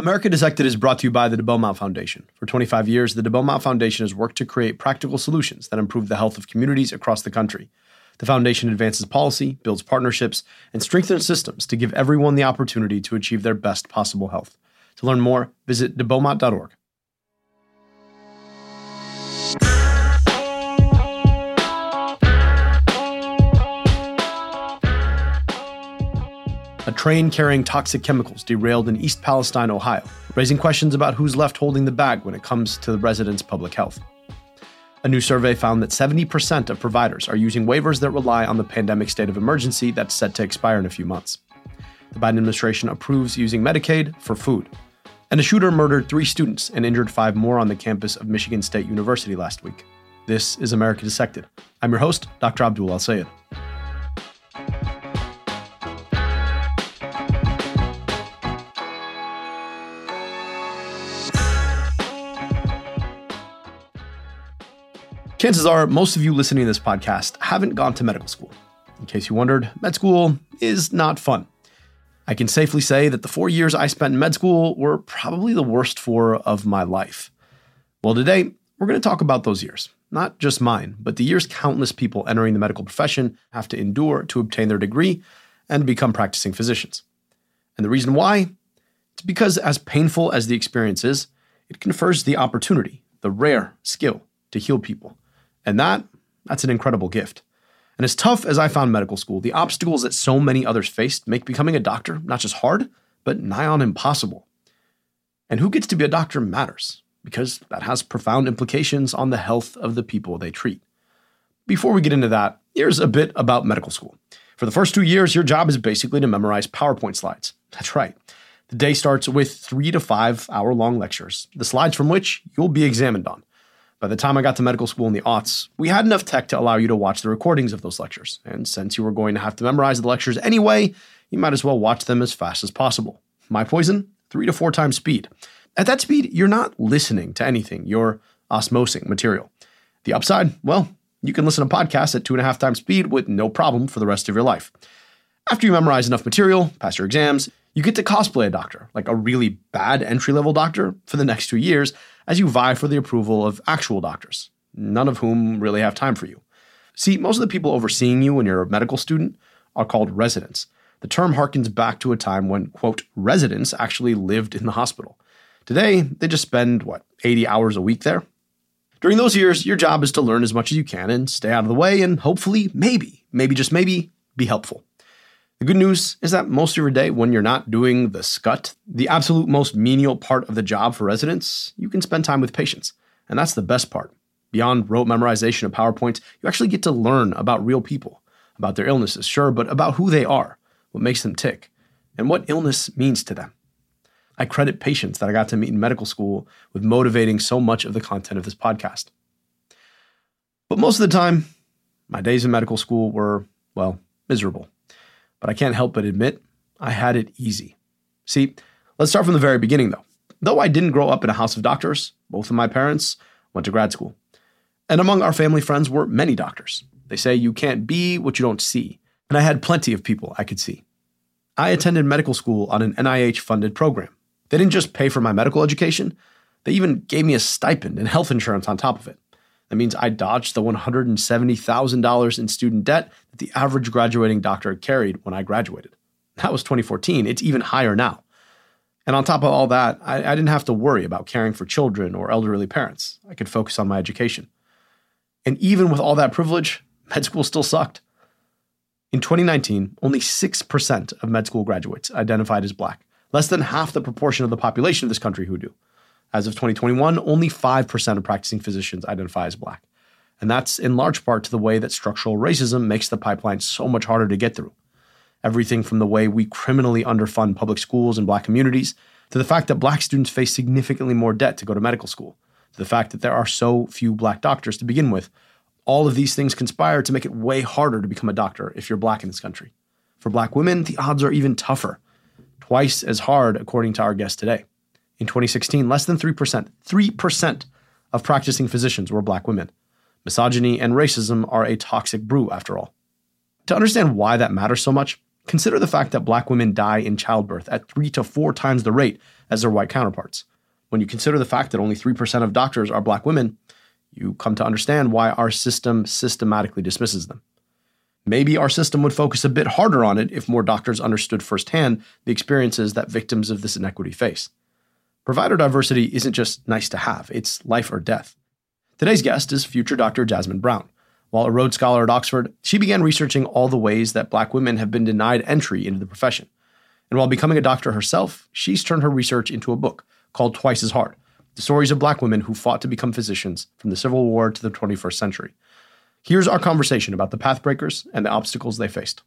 America Dissected is brought to you by the De Beaumont Foundation. For 25 years, the De Beaumont Foundation has worked to create practical solutions that improve the health of communities across the country. The foundation advances policy, builds partnerships, and strengthens systems to give everyone the opportunity to achieve their best possible health. To learn more, visit debeaumont.org. train carrying toxic chemicals derailed in East Palestine, Ohio, raising questions about who's left holding the bag when it comes to the residents' public health. A new survey found that 70% of providers are using waivers that rely on the pandemic state of emergency that's set to expire in a few months. The Biden administration approves using Medicaid for food. And a shooter murdered three students and injured five more on the campus of Michigan State University last week. This is America Dissected. I'm your host, Dr. Abdul El Sayed. Chances are most of you listening to this podcast haven't gone to medical school. In case you wondered, med school is not fun. I can safely say that the four years I spent in med school were probably the worst four of my life. Well, today, we're going to talk about those years. Not just mine, but the years countless people entering the medical profession have to endure to obtain their degree and become practicing physicians. And the reason why? It's because, as painful as the experience is, it confers the opportunity, the rare skill to heal people and that, that's an incredible gift. And as tough as I found medical school, the obstacles that so many others faced make becoming a doctor not just hard, but nigh on impossible. And who gets to be a doctor matters, because that has profound implications on the health of the people they treat. Before we get into that, here's a bit about medical school. For the first two years, your job is basically to memorize PowerPoint slides. That's right. The day starts with three to five hour long lectures, the slides from which you'll be examined on. By the time I got to medical school in the aughts, we had enough tech to allow you to watch the recordings of those lectures. And since you were going to have to memorize the lectures anyway, you might as well watch them as fast as possible. My poison, three to four times speed. At that speed, you're not listening to anything, you're osmosing material. The upside, well, you can listen to podcasts at two and a half times speed with no problem for the rest of your life. After you memorize enough material, pass your exams, you get to cosplay a doctor, like a really bad entry level doctor, for the next two years as you vie for the approval of actual doctors, none of whom really have time for you. See, most of the people overseeing you when you're a medical student are called residents. The term harkens back to a time when, quote, residents actually lived in the hospital. Today, they just spend, what, 80 hours a week there? During those years, your job is to learn as much as you can and stay out of the way and hopefully, maybe, maybe just maybe, be helpful. The good news is that most of your day, when you're not doing the scut, the absolute most menial part of the job for residents, you can spend time with patients. And that's the best part. Beyond rote memorization of PowerPoints, you actually get to learn about real people, about their illnesses, sure, but about who they are, what makes them tick, and what illness means to them. I credit patients that I got to meet in medical school with motivating so much of the content of this podcast. But most of the time, my days in medical school were, well, miserable but I can't help but admit I had it easy. See, let's start from the very beginning though. Though I didn't grow up in a house of doctors, both of my parents went to grad school. And among our family friends were many doctors. They say you can't be what you don't see. And I had plenty of people I could see. I attended medical school on an NIH funded program. They didn't just pay for my medical education, they even gave me a stipend and health insurance on top of it. That means I dodged the $170,000 in student debt that the average graduating doctor carried when I graduated. That was 2014. It's even higher now. And on top of all that, I, I, didn't have to worry about caring for children or elderly parents. I could focus on my education. And even with all that privilege, med school still sucked. In 2019, only 6% of med school graduates identified as black, less than half the proportion of the population of this country who do. As of 2021, only 5% of practicing physicians identify as black. And that's in large part to the way that structural racism makes the pipeline so much harder to get through. Everything from the way we criminally underfund public schools and black communities, to the fact that black students face significantly more debt to go to medical school, to the fact that there are so few black doctors to begin with. All of these things conspire to make it way harder to become a doctor if you're black in this country. For black women, the odds are even tougher, twice as hard, according to our guest today. In 2016, less than 3%, 3% of practicing physicians were black women. Misogyny and racism are a toxic brew, after all. To understand why that matters so much, consider the fact that black women die in childbirth at three to four times the rate as their white counterparts. When you consider the fact that only 3% of doctors are black women, you come to understand why our system systematically dismisses them. Maybe our system would focus a bit harder on it if more doctors understood firsthand the experiences that victims of this inequity face. Provider diversity isn't just nice to have, it's life or death. Today's guest is future Dr. Jasmine Brown. While a Rhodes Scholar at Oxford, she began researching all the ways that black women have been denied entry into the profession. And while becoming a doctor herself, she's turned her research into a book called Twice as Hard The Stories of Black Women Who Fought to Become Physicians from the Civil War to the 21st Century. Here's our conversation about the pathbreakers and the obstacles they faced.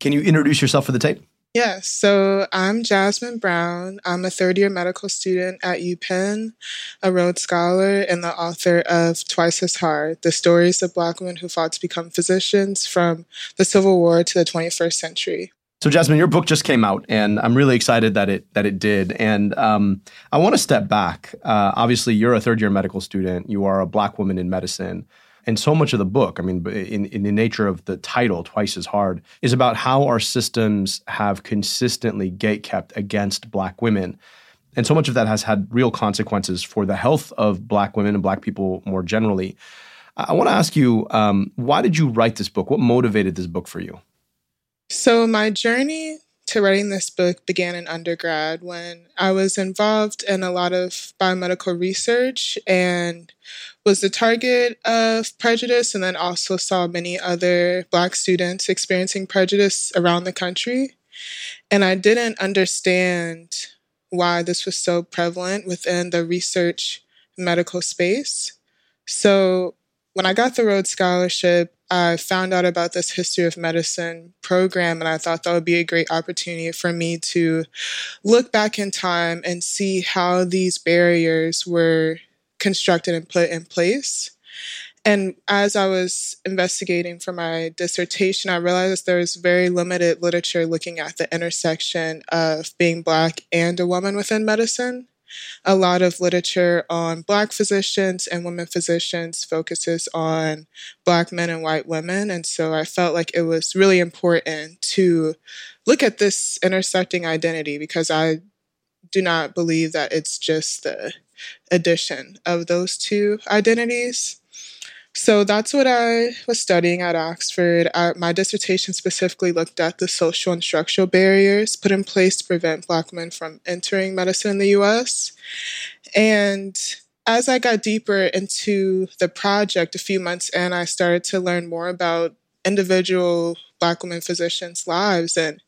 Can you introduce yourself for the tape? Yes, so I'm Jasmine Brown. I'm a third year medical student at UPenn, a Rhodes Scholar, and the author of Twice as Hard The Stories of Black Women Who Fought to Become Physicians from the Civil War to the 21st Century. So, Jasmine, your book just came out, and I'm really excited that it that it did. And um, I want to step back. Uh, obviously, you're a third year medical student. You are a black woman in medicine. And so much of the book, I mean, in, in the nature of the title, Twice as Hard, is about how our systems have consistently gatekept against Black women. And so much of that has had real consequences for the health of Black women and Black people more generally. I want to ask you, um, why did you write this book? What motivated this book for you? So, my journey to writing this book began in undergrad when I was involved in a lot of biomedical research and was the target of prejudice, and then also saw many other Black students experiencing prejudice around the country. And I didn't understand why this was so prevalent within the research medical space. So when I got the Rhodes Scholarship, I found out about this history of medicine program, and I thought that would be a great opportunity for me to look back in time and see how these barriers were constructed and put in place. And as I was investigating for my dissertation, I realized there was very limited literature looking at the intersection of being Black and a woman within medicine a lot of literature on Black physicians and women physicians focuses on Black men and white women. And so I felt like it was really important to look at this intersecting identity because I do not believe that it's just the addition of those two identities. So that's what I was studying at Oxford. I, my dissertation specifically looked at the social and structural barriers put in place to prevent Black women from entering medicine in the US. And as I got deeper into the project a few months in, I started to learn more about individual Black women physicians' lives. And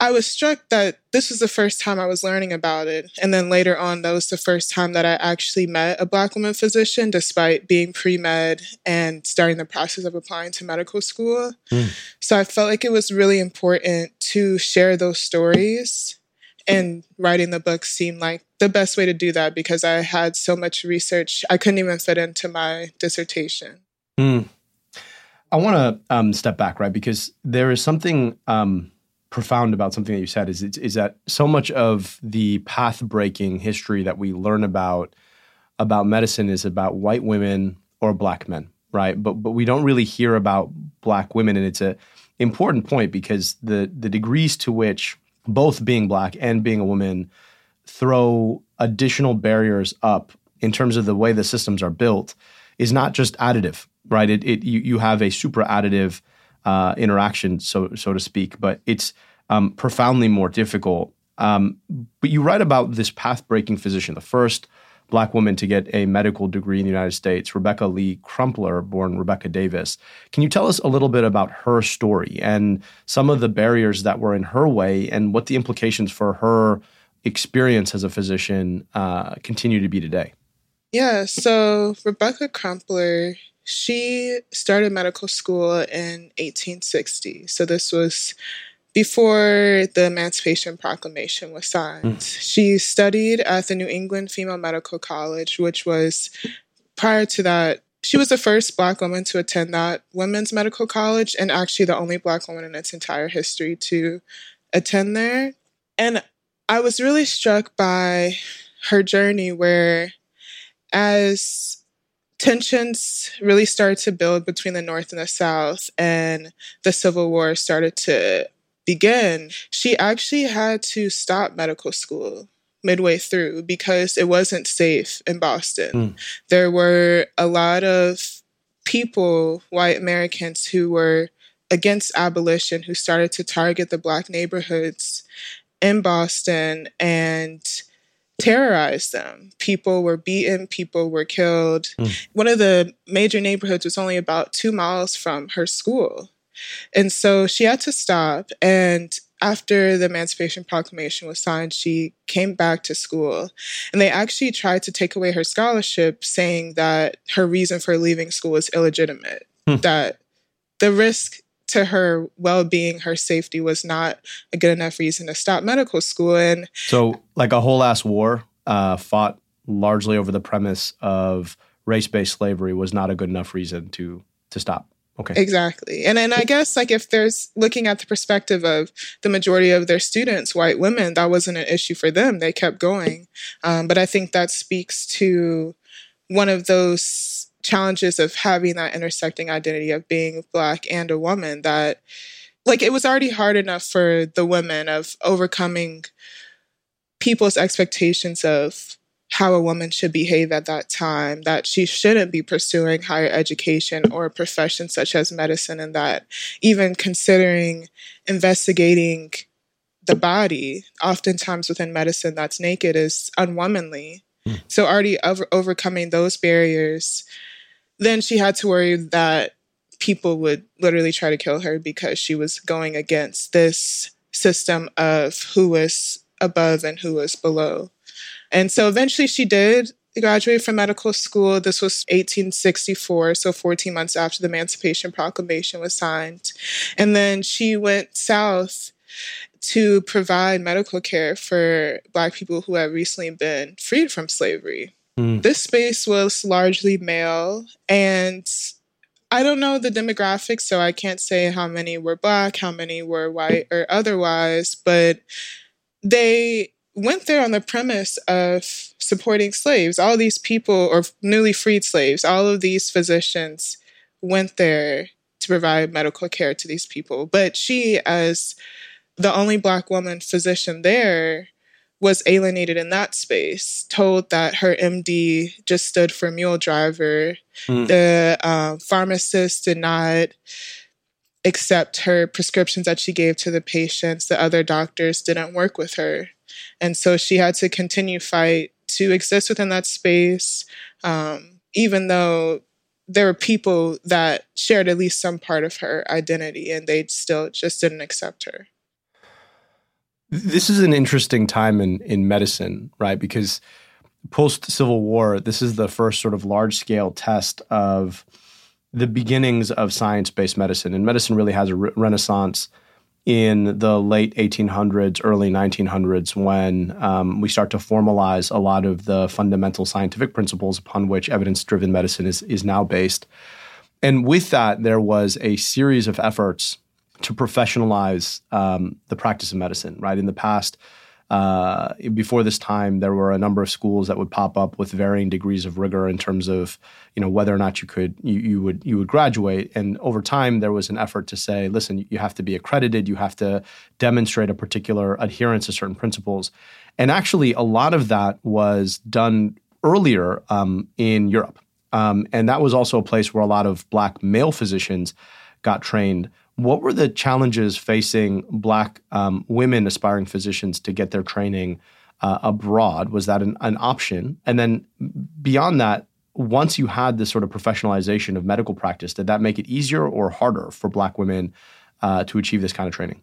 I was struck that this was the first time I was learning about it. And then later on, that was the first time that I actually met a Black woman physician, despite being pre med and starting the process of applying to medical school. Mm. So I felt like it was really important to share those stories. And writing the book seemed like the best way to do that because I had so much research, I couldn't even fit into my dissertation. Mm. I want to um, step back, right? Because there is something. Um, profound about something that you said is is that so much of the path breaking history that we learn about about medicine is about white women or black men, right? But but we don't really hear about black women, and it's a important point because the the degrees to which both being black and being a woman throw additional barriers up in terms of the way the systems are built is not just additive, right? It, it you, you have a super additive uh, interaction, so so to speak. But it's um, profoundly more difficult. Um, but you write about this path-breaking physician, the first black woman to get a medical degree in the United States, Rebecca Lee Crumpler, born Rebecca Davis. Can you tell us a little bit about her story and some of the barriers that were in her way, and what the implications for her experience as a physician uh, continue to be today? Yeah, so Rebecca Crumpler she started medical school in 1860. So this was before the Emancipation Proclamation was signed. Mm. She studied at the New England Female Medical College, which was prior to that. She was the first Black woman to attend that women's medical college, and actually the only Black woman in its entire history to attend there. And I was really struck by her journey, where as tensions really started to build between the North and the South, and the Civil War started to begin, she actually had to stop medical school midway through because it wasn't safe in Boston. Mm. There were a lot of people, white Americans, who were against abolition, who started to target the Black neighborhoods in Boston and terrorize them. People were beaten, people were killed. Mm. One of the major neighborhoods was only about two miles from her school. And so she had to stop. And after the Emancipation Proclamation was signed, she came back to school. And they actually tried to take away her scholarship, saying that her reason for leaving school was illegitimate, hmm. that the risk to her well being, her safety was not a good enough reason to stop medical school. And so, like a whole ass war uh, fought largely over the premise of race based slavery was not a good enough reason to to stop. Okay. Exactly. And and I guess like if there's looking at the perspective of the majority of their students, white women, that wasn't an issue for them. They kept going. Um, but I think that speaks to one of those challenges of having that intersecting identity of being black and a woman that like it was already hard enough for the women of overcoming people's expectations of how a woman should behave at that time, that she shouldn't be pursuing higher education or a profession such as medicine, and that even considering investigating the body, oftentimes within medicine that's naked, is unwomanly. Mm. So, already over- overcoming those barriers, then she had to worry that people would literally try to kill her because she was going against this system of who was above and who was below. And so eventually she did graduate from medical school. This was 1864, so 14 months after the Emancipation Proclamation was signed. And then she went south to provide medical care for Black people who had recently been freed from slavery. Mm. This space was largely male, and I don't know the demographics, so I can't say how many were Black, how many were white, or otherwise, but they went there on the premise of supporting slaves. All these people, or newly freed slaves, all of these physicians went there to provide medical care to these people. But she, as the only Black woman physician there, was alienated in that space, told that her MD just stood for mule driver. Mm. The um, pharmacist did not accept her prescriptions that she gave to the patients. The other doctors didn't work with her. And so she had to continue fight to exist within that space, um, even though there were people that shared at least some part of her identity and they still just didn't accept her. This is an interesting time in, in medicine, right? Because post Civil War, this is the first sort of large scale test of the beginnings of science based medicine. And medicine really has a re- renaissance in the late 1800s, early 1900s, when um, we start to formalize a lot of the fundamental scientific principles upon which evidence driven medicine is, is now based. And with that, there was a series of efforts to professionalize um, the practice of medicine, right? In the past, uh, before this time, there were a number of schools that would pop up with varying degrees of rigor in terms of, you know, whether or not you could you, you would you would graduate. And over time, there was an effort to say, listen, you have to be accredited, you have to demonstrate a particular adherence to certain principles. And actually, a lot of that was done earlier um, in Europe, um, and that was also a place where a lot of black male physicians got trained what were the challenges facing Black um, women aspiring physicians to get their training uh, abroad? Was that an, an option? And then beyond that, once you had this sort of professionalization of medical practice, did that make it easier or harder for Black women uh, to achieve this kind of training?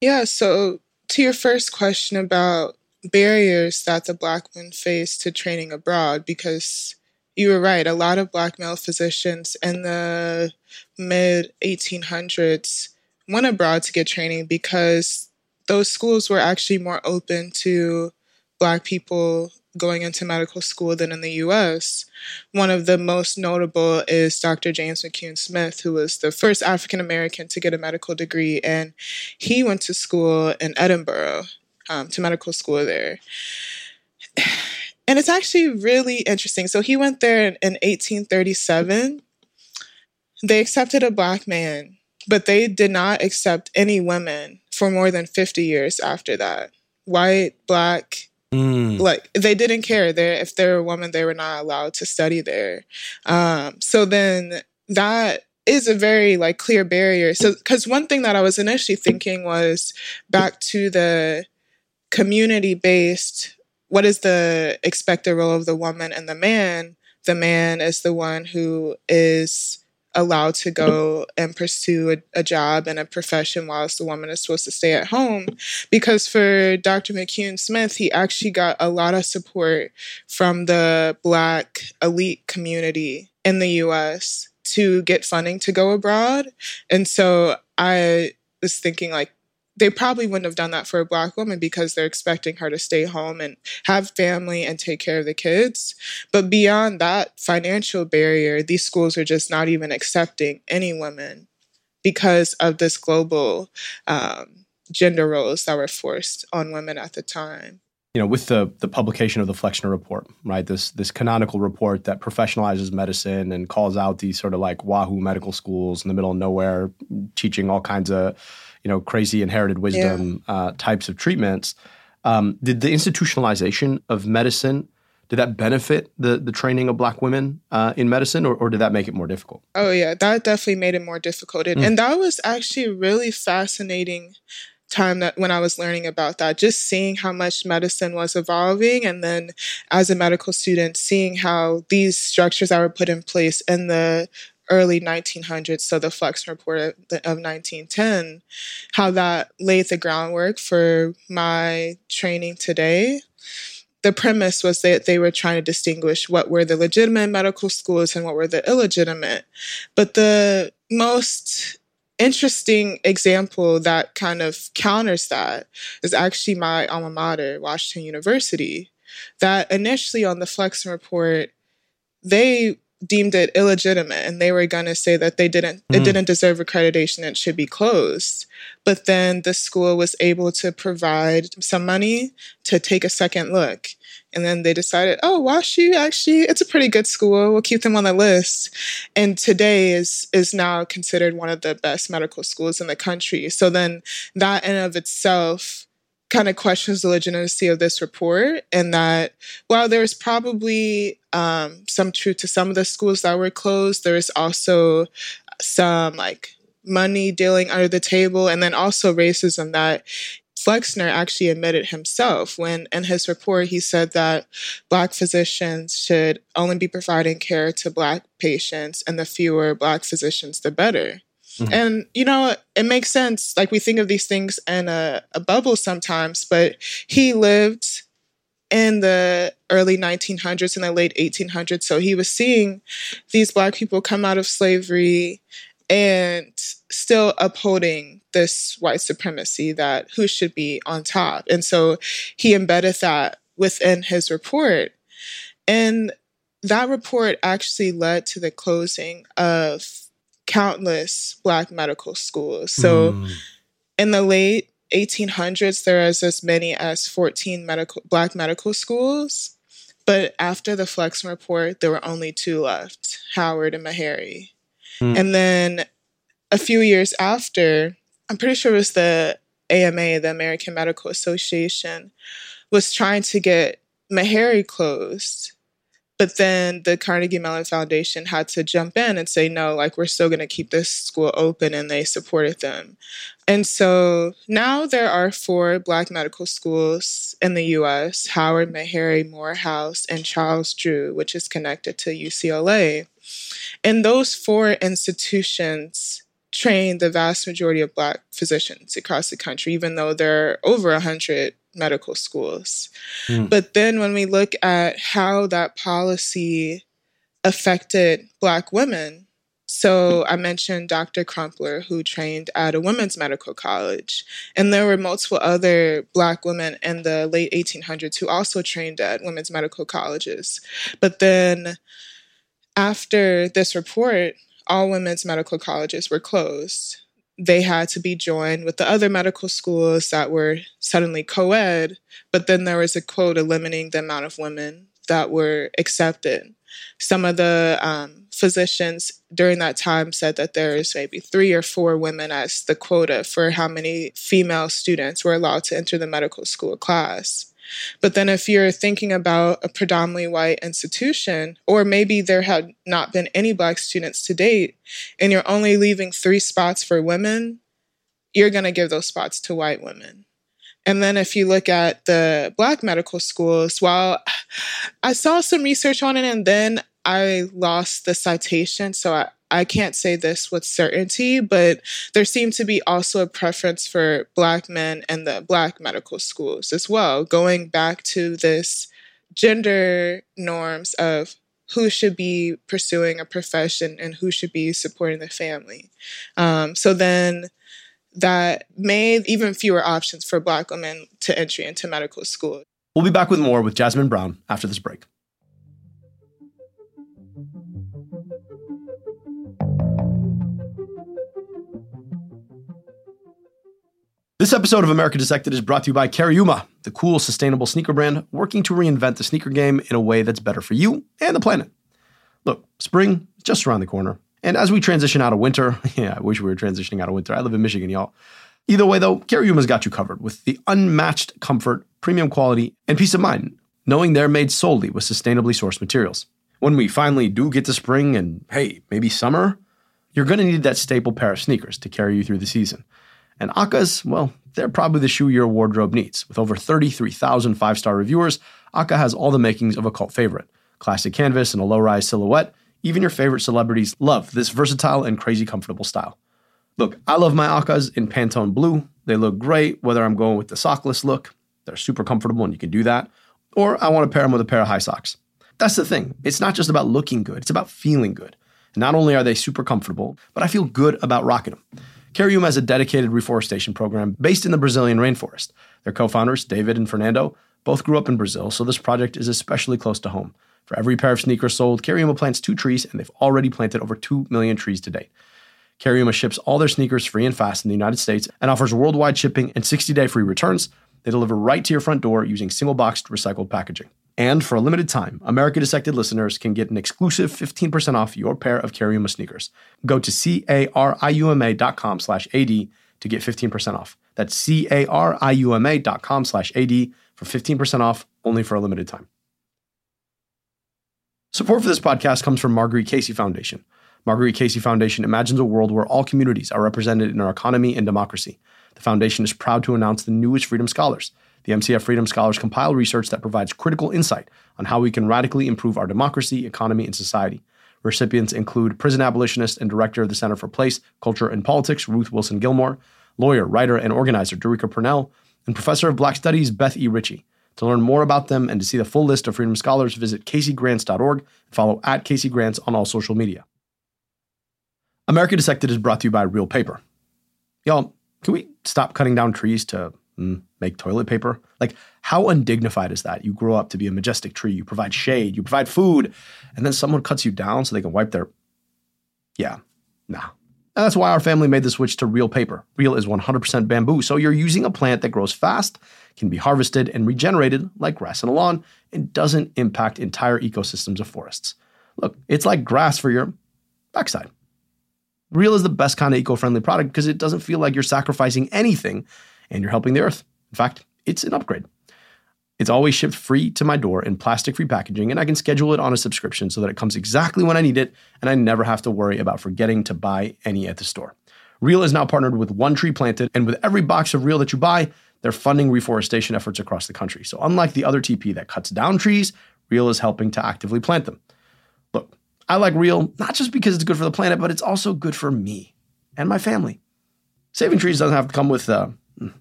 Yeah. So, to your first question about barriers that the Black women face to training abroad, because you were right. A lot of black male physicians in the mid 1800s went abroad to get training because those schools were actually more open to black people going into medical school than in the US. One of the most notable is Dr. James McCune Smith, who was the first African American to get a medical degree. And he went to school in Edinburgh, um, to medical school there. And it's actually really interesting. So he went there in, in 1837. They accepted a black man, but they did not accept any women for more than 50 years after that. White, black, Mm. Like they didn't care. They if they were a woman, they were not allowed to study there. Um, so then that is a very like clear barrier. So because one thing that I was initially thinking was back to the community based. What is the expected role of the woman and the man? The man is the one who is allowed to go and pursue a, a, job and a profession whilst the woman is supposed to stay at home. Because for Dr. McCune Smith, he actually got a lot of support from the Black elite community in the US to get funding to go abroad. And so I was thinking, like, they probably wouldn't have done that for a black woman because they're expecting her to stay home and have family and take care of the kids. But beyond that financial barrier, these schools are just not even accepting any women because of this global um, gender roles that were forced on women at the time. You know, with the the publication of the Flexner report, right? This this canonical report that professionalizes medicine and calls out these sort of like wahoo medical schools in the middle of nowhere, teaching all kinds of you know crazy inherited wisdom yeah. uh, types of treatments. Um, did the institutionalization of medicine did that benefit the the training of black women uh, in medicine or, or did that make it more difficult oh yeah that definitely made it more difficult and, mm. and that was actually really fascinating time that when I was learning about that, just seeing how much medicine was evolving, and then as a medical student, seeing how these structures that were put in place in the early 1900s, so the Flexner Report of, of 1910, how that laid the groundwork for my training today. The premise was that they were trying to distinguish what were the legitimate medical schools and what were the illegitimate. But the most interesting example that kind of counters that is actually my alma mater, Washington University. That initially on the Flexner Report, they deemed it illegitimate and they were going to say that they didn't mm. it didn't deserve accreditation and should be closed. But then the school was able to provide some money to take a second look. And then they decided oh WashU actually it's a pretty good school. We'll keep them on the list. And today is is now considered one of the best medical schools in the country. So then that in of itself kind of questions the legitimacy of this report and that while there's probably um, some truth to some of the schools that were closed, there is also some like money dealing under the table and then also racism that Flexner actually admitted himself when in his report he said that black physicians should only be providing care to black patients and the fewer black physicians the better. Mm-hmm. And, you know, it makes sense. Like we think of these things in a, a bubble sometimes, but he lived in the early 1900s and the late 1800s. So he was seeing these Black people come out of slavery and still upholding this white supremacy that who should be on top. And so he embedded that within his report. And that report actually led to the closing of countless black medical schools. So mm. in the late 1800s, there was as many as 14 medical black medical schools. But after the Flexner report, there were only two left Howard and Meharry. Mm. And then a few years after, I'm pretty sure it was the AMA, the American Medical Association, was trying to get Meharry closed but then the Carnegie Mellon Foundation had to jump in and say, no, like we're still going to keep this school open, and they supported them. And so now there are four Black medical schools in the US Howard, Meharry, Morehouse, and Charles Drew, which is connected to UCLA. And those four institutions train the vast majority of Black physicians across the country, even though there are over 100 medical schools. Mm. But then when we look at how that policy affected Black women, so I mentioned Dr. Crumpler, who trained at a women's medical college. And there were multiple other Black women in the late 1800s who also trained at women's medical colleges. But then after this report, all women's medical colleges were closed they had to be joined with the other medical schools that were suddenly co ed, but then there was a quota limiting the amount of women that were accepted. some of the um, physicians during that time said that there's maybe three or four women as the quota for how many female students were allowed to enter the medical school class. But then, if you're thinking about a predominantly white institution, or maybe there had not been any black students to date, and you're only leaving three spots for women, you're going to give those spots to white women. And then if you look at the black medical schools, while I saw some research on it and then I lost the citation, so I, I can't say this with certainty, but there seemed to be also a preference for Black men and the Black medical schools as well, going back to this gender norms of who should be pursuing a profession and who should be supporting the family. Um, so then that made even fewer options for Black women to entry into medical school. We'll be back with more with Jasmine Brown after this break. This episode of America Dissected is brought to you by Cariuma, the cool, sustainable sneaker brand working to reinvent the sneaker game in a way that's better for you and the planet. Look, spring is just around the corner. And as we transition out of winter, yeah, I wish we were transitioning out of winter. I live in Michigan, y'all. Either way, though, Cariuma's got you covered with the unmatched comfort, premium quality, and peace of mind, knowing they're made solely with sustainably sourced materials. When we finally do get to spring and, hey, maybe summer, you're going to need that staple pair of sneakers to carry you through the season. And OCA's, well, they're probably the shoe your wardrobe needs. With over 33,000 five star reviewers, OCA has all the makings of a cult favorite. Classic canvas and a low rise silhouette, even your favorite celebrities love this versatile and crazy comfortable style. Look, I love my OCAs in Pantone Blue. They look great whether I'm going with the sockless look, they're super comfortable and you can do that, or I want to pair them with a pair of high socks. That's the thing. It's not just about looking good, it's about feeling good. And not only are they super comfortable, but I feel good about rocking them. Cariuma has a dedicated reforestation program based in the Brazilian rainforest. Their co founders, David and Fernando, both grew up in Brazil, so this project is especially close to home. For every pair of sneakers sold, Cariuma plants two trees, and they've already planted over 2 million trees to date. Cariuma ships all their sneakers free and fast in the United States and offers worldwide shipping and 60 day free returns. They deliver right to your front door using single boxed recycled packaging. And for a limited time, America Dissected listeners can get an exclusive 15% off your pair of Cariuma sneakers. Go to cariuma.com slash AD to get 15% off. That's cariuma.com slash AD for 15% off only for a limited time. Support for this podcast comes from Marguerite Casey Foundation. Marguerite Casey Foundation imagines a world where all communities are represented in our economy and democracy. The foundation is proud to announce the newest Freedom Scholars – the MCF Freedom Scholars compile research that provides critical insight on how we can radically improve our democracy, economy, and society. Recipients include prison abolitionist and director of the Center for Place, Culture, and Politics, Ruth Wilson Gilmore, lawyer, writer, and organizer, Derecka Purnell, and professor of Black Studies, Beth E. Ritchie. To learn more about them and to see the full list of Freedom Scholars, visit caseygrants.org and follow at Casey Grants on all social media. America Dissected is brought to you by Reel Paper. Y'all, can we stop cutting down trees to mm, make toilet paper. Like, how undignified is that? You grow up to be a majestic tree, you provide shade, you provide food, and then someone cuts you down so they can wipe their. Yeah, nah. And that's why our family made the switch to Reel paper. Reel is 100% bamboo, so you're using a plant that grows fast, can be harvested and regenerated like grass in a lawn, and doesn't impact entire ecosystems of forests. Look, it's like grass for your backside. Reel is the best kind of eco friendly product because it doesn't feel like you're sacrificing anything and you're helping the earth. In fact, it's an upgrade. It's always shipped free to my door in plastic free packaging, and I can schedule it on a subscription so that it comes exactly when I need it, and I never have to worry about forgetting to buy any at the store. Reel is now partnered with One Tree Planted, and with every box of Reel that you buy, they're funding reforestation efforts across the country. So, unlike the other TP that cuts down trees, Reel is helping to actively plant them. Look, I like Reel not just because it's good for the planet, but it's also good for me and my family. Saving trees doesn't have to come with uh, Mm.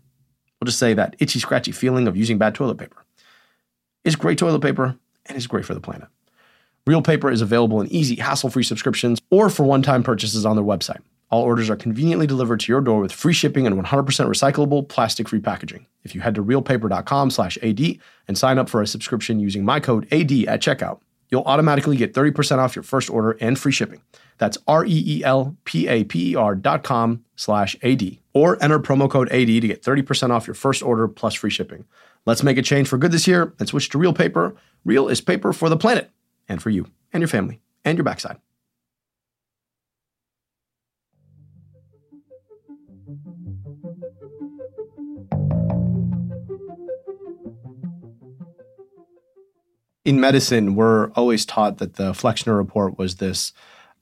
We'll just say that itchy, scratchy feeling of using bad toilet paper. It's great toilet paper and it's great for the planet. Reel Paper is available in easy, hassle free subscriptions or for one time purchases on their website. All orders are conveniently delivered to your door with free shipping and 100% recyclable, plastic free packaging. If you head to reelpaper.com slash AD and sign up for a subscription using my code AD at checkout, you'll automatically get 30% off your first order and free shipping. That's R-E-E-L-P-A-P-E-R dot com slash AD. Or enter promo code AD to get 30% off your first order plus free shipping. Let's make a change for good this year and switch to Reel Paper. Reel is paper for the planet and for you. and your family and your backside. in medicine, we're always taught that the Flexner report was this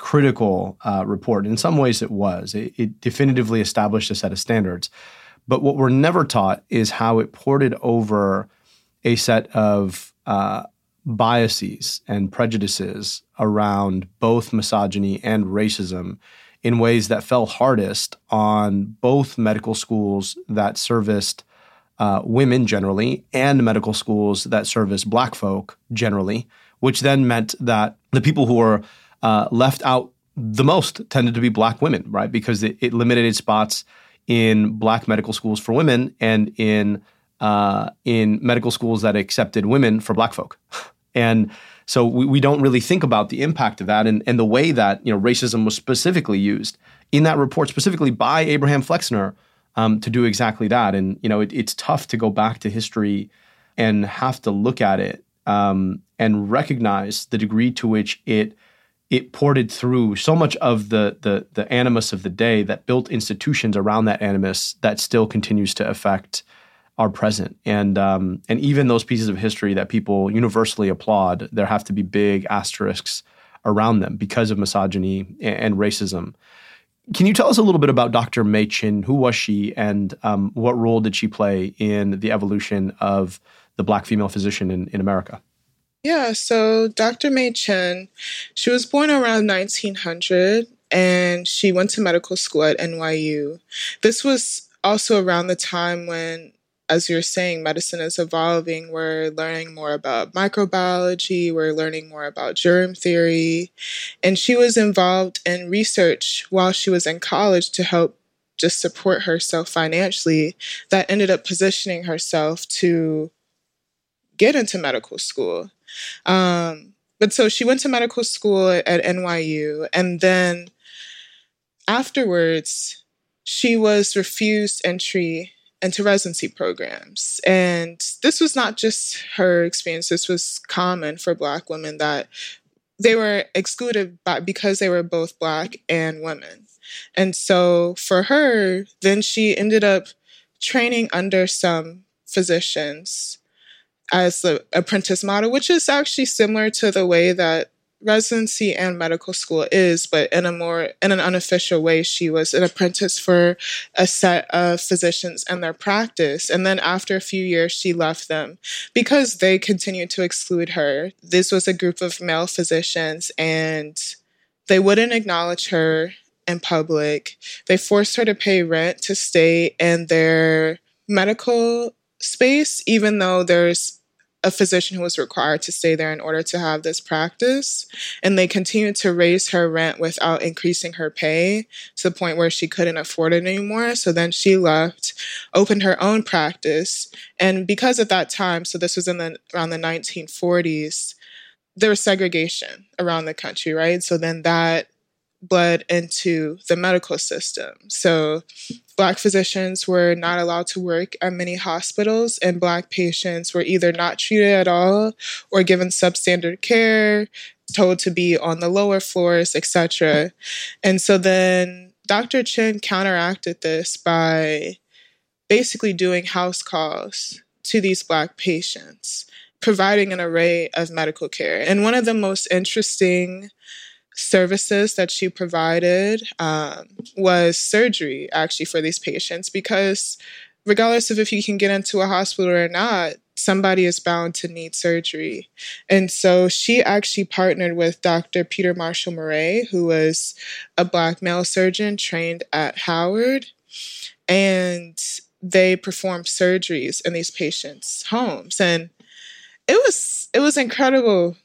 critical uh, report. In some ways, it was. It, it, definitively established a set of standards. But what we're never taught is how it ported over a set of uh, biases and prejudices around both misogyny and racism in ways that fell hardest on both medical schools that serviced uh, women generally and medical schools that service black folk generally, which then meant that the people who were uh, left out the most tended to be black women, right? Because it, it limited spots in black medical schools for women and in uh, in medical schools that accepted women for black folk. and so we, we don't really think about the impact of that and, and the way that you know racism was specifically used in that report, specifically by Abraham Flexner, um, to do exactly that. And you know, it, it's tough to go back to history and have to look at it um, and recognize the degree to which it it ported through so much of the, the the animus of the day that built institutions around that animus that still continues to affect our present. And um, and even those pieces of history that people universally applaud, there have to be big asterisks around them because of misogyny and, racism. Can you tell us a little bit about Dr. May Chinn? Who was she, and um, what role did she play in the evolution of the Black female physician in, in America? Yeah, so Dr. May Chinn, she was born around 1900 and she went to medical school at NYU. This was also around the time when as you're saying, medicine is evolving. We're learning more about microbiology, we're learning more about germ theory. And she was involved in research while she was in college to help just support herself financially that ended up positioning herself to get into medical school. Um, but so she went to medical school at NYU, and then afterwards, she was refused entry into residency programs. And this was not just her experience, this was common for Black women that they were excluded by, because they were both Black and women. And so for her, then she ended up training under some physicians as the apprentice model, which is actually similar to the way that residency and medical school is, but in a more in an unofficial way, she was an apprentice for a set of physicians and their practice. And then after a few years, she left them because they continued to exclude her. This was a group of male physicians, and they wouldn't acknowledge her in public. They forced her to pay rent to stay in their medical space, even though there's a physician who was required to stay there in order to have this practice. And they continued to raise her rent without increasing her pay to the point where she couldn't afford it anymore. So then she left, opened her own practice. And because at that time, so this was in the around the 1940s, there was segregation around the country, right? So then that bled into the medical system. So, Black physicians were not allowed to work at many hospitals, and Black patients were either not treated at all or given substandard care, told to be on the lower floors, etc. And so then Dr. Chinn counteracted this by basically doing house calls to these Black patients, providing an array of medical care. And one of the most interesting services that she provided um, was surgery actually for these patients because regardless of if you can get into a hospital or not somebody is bound to need surgery. And so she actually partnered with dr peter marshall murray who was a black male surgeon trained at howard and they performed surgeries in these patients homes. And it was it was incredible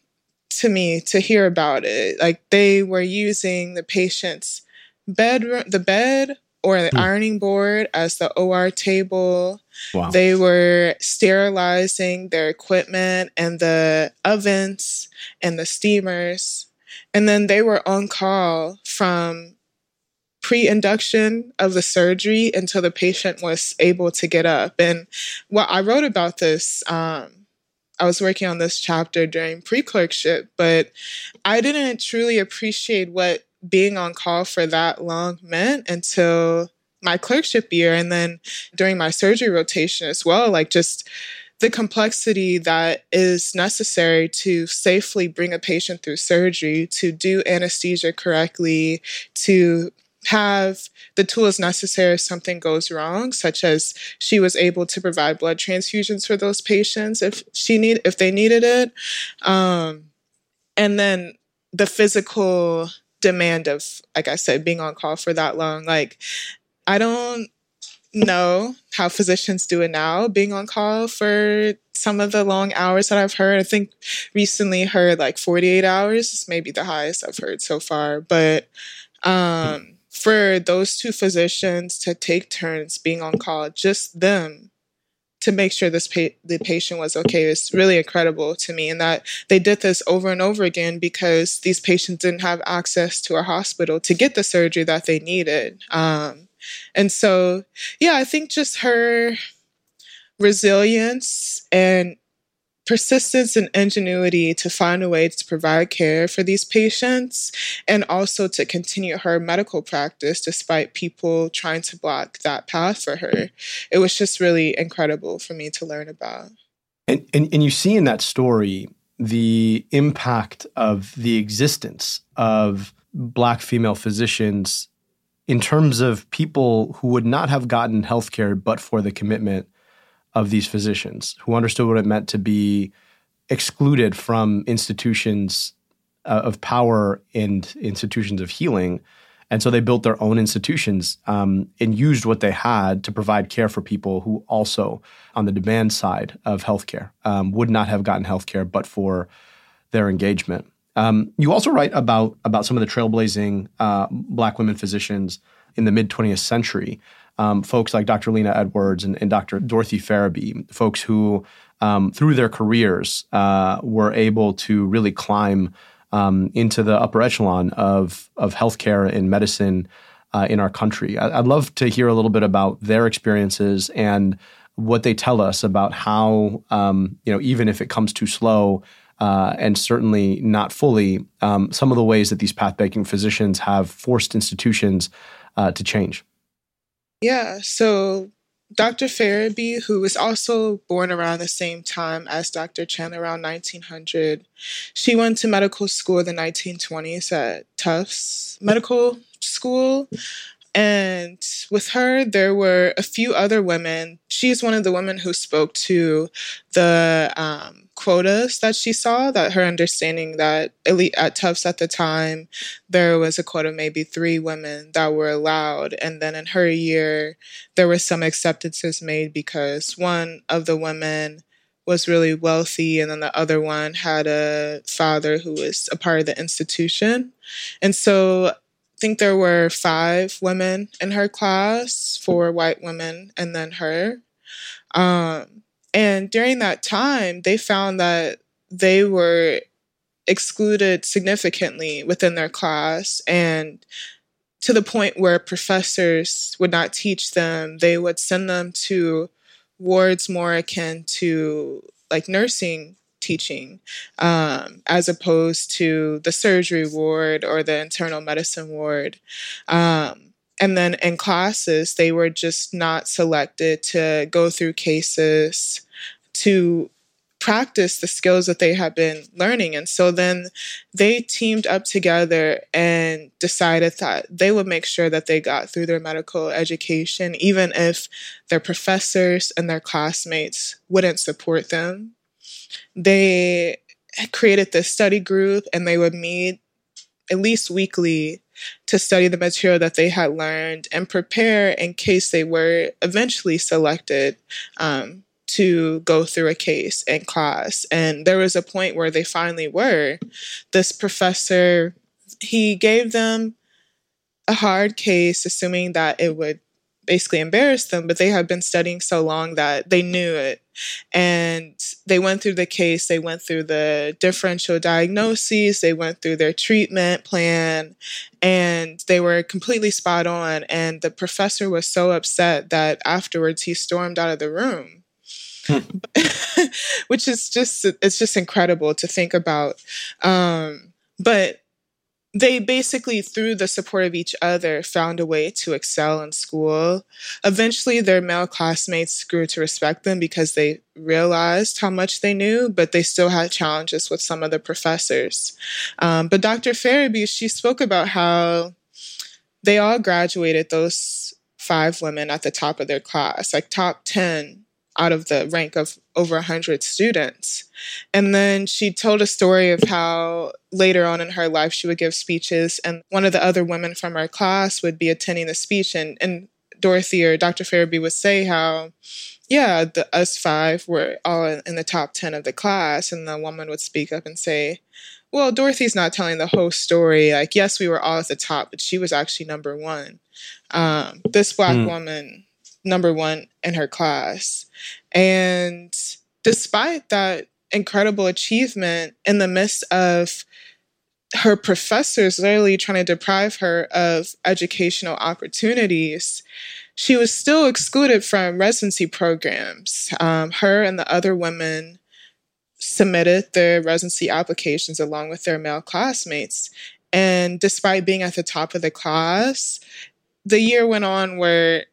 to me to hear about it. Like they were using the patient's bedroom, the bed or the mm. ironing board as the OR table. Wow. They were sterilizing their equipment and the ovens and the steamers. And then they were on call from pre induction of the surgery until the patient was able to get up. And what I wrote about this um, I was working on this chapter during pre clerkship, but I didn't truly appreciate what being on call for that long meant until my clerkship year and then during my surgery rotation as well. Like, just the complexity that is necessary to safely bring a patient through surgery, to do anesthesia correctly, to have the tools necessary if something goes wrong, such as she was able to provide blood transfusions for those patients if she need if they needed it, um, and then the physical demand of, like I said, being on call for that long. Like, I don't know how physicians do it now, being on call for some of the long hours that I've heard. I think recently heard like 48 hours is maybe the highest I've heard so far. But um, for those two physicians to take turns being on call, just them to make sure this pa- the patient was okay is really incredible to me and that they did this over and over again because these patients didn't have access to a hospital to get the surgery that they needed. Um, and so yeah i think just her resilience and persistence and ingenuity to find a way to provide care for these patients and also to continue her medical practice despite people trying to block that path for her. It was just really incredible for me to learn about. And, and, and you see in that story the impact of the existence of Black female physicians in terms of people who would not have gotten healthcare but for the commitment of these physicians who understood what it meant to be excluded from institutions uh, of power and institutions of healing. And so they built their own institutions um, and used what they had to provide care for people who also, on the demand side of healthcare, um, would not have gotten healthcare but for their engagement. Um, you also write about about some of the trailblazing uh, Black women physicians in the mid 20th century um, folks like Dr. Lena Edwards and, and Dr. Dorothy Ferebee, folks who, um, through their careers, uh, were able to really climb um, into the upper echelon of, of healthcare and medicine uh, in our country. I, would love to hear a little bit about their experiences and what they tell us about how, um, you know, even if it comes too slow, uh, and certainly not fully, um, some of the ways that these pathbreaking physicians have forced institutions uh, to change. Yeah, so Dr. Ferebee, who was also born around the same time as Dr. Chinn, around 1900, she went to medical school in the 1920s at Tufts Medical School. And with her, there were a few other women. She's one of the women who spoke to the um, quotas that she saw that her understanding that elite at Tufts at the time there was a quota maybe three women that were allowed and then in her year there were some acceptances made because one of the women was really wealthy and then the other one had a father who was a part of the institution and so I think there were five women in her class, four white women, and then her. Um, and during that time, they found that they were excluded significantly within their class and to the point where professors would not teach them. They would send them to wards more akin to like nursing teaching, um, as opposed to the surgery ward or the internal medicine ward. Um, and then in classes, they were just not selected to go through cases to practice the skills that they had been learning. And so then they teamed up together and decided that they would make sure that they got through their medical education, even if their professors and their classmates wouldn't support them. They created this study group and they would meet at least weekly to study the material that they had learned and prepare in case they were eventually selected um, to go through a case in class. And there was a point where they finally were. This professor, he gave them a hard case, assuming that it would basically embarrass them, but they had been studying so long that they knew it. And they went through the case, they went through the differential diagnoses, they went through their treatment plan, and they were completely spot on. And the professor was so upset that afterwards he stormed out of the room which is just it's just incredible to think about. Um, but they basically, through the support of each other, found a way to excel in school. Eventually, their male classmates grew to respect them because they realized how much they knew, but they still had challenges with some of the professors. Um, but Dr. Ferebee, she spoke about how they all graduated, those five women at the top of their class, like top 10 out of the rank of over 100 students. And then she told a story of how later on in her life she would give speeches, and one of the other women from her class would be attending the speech. And, and Dorothy or Dr. Ferebee would say how, yeah, the, us five were all in the top 10 of the class. And the woman would speak up and say, well, Dorothy's not telling the whole story. Like, yes, we were all at the top, but she was actually number one. Um, this black mm. woman number one in her class. And despite that incredible achievement in the midst of her professors literally trying to deprive her of educational opportunities, she was still excluded from residency programs. Um, her and the other women submitted their residency applications along with their male classmates. And despite being at the top of the class, the year went on where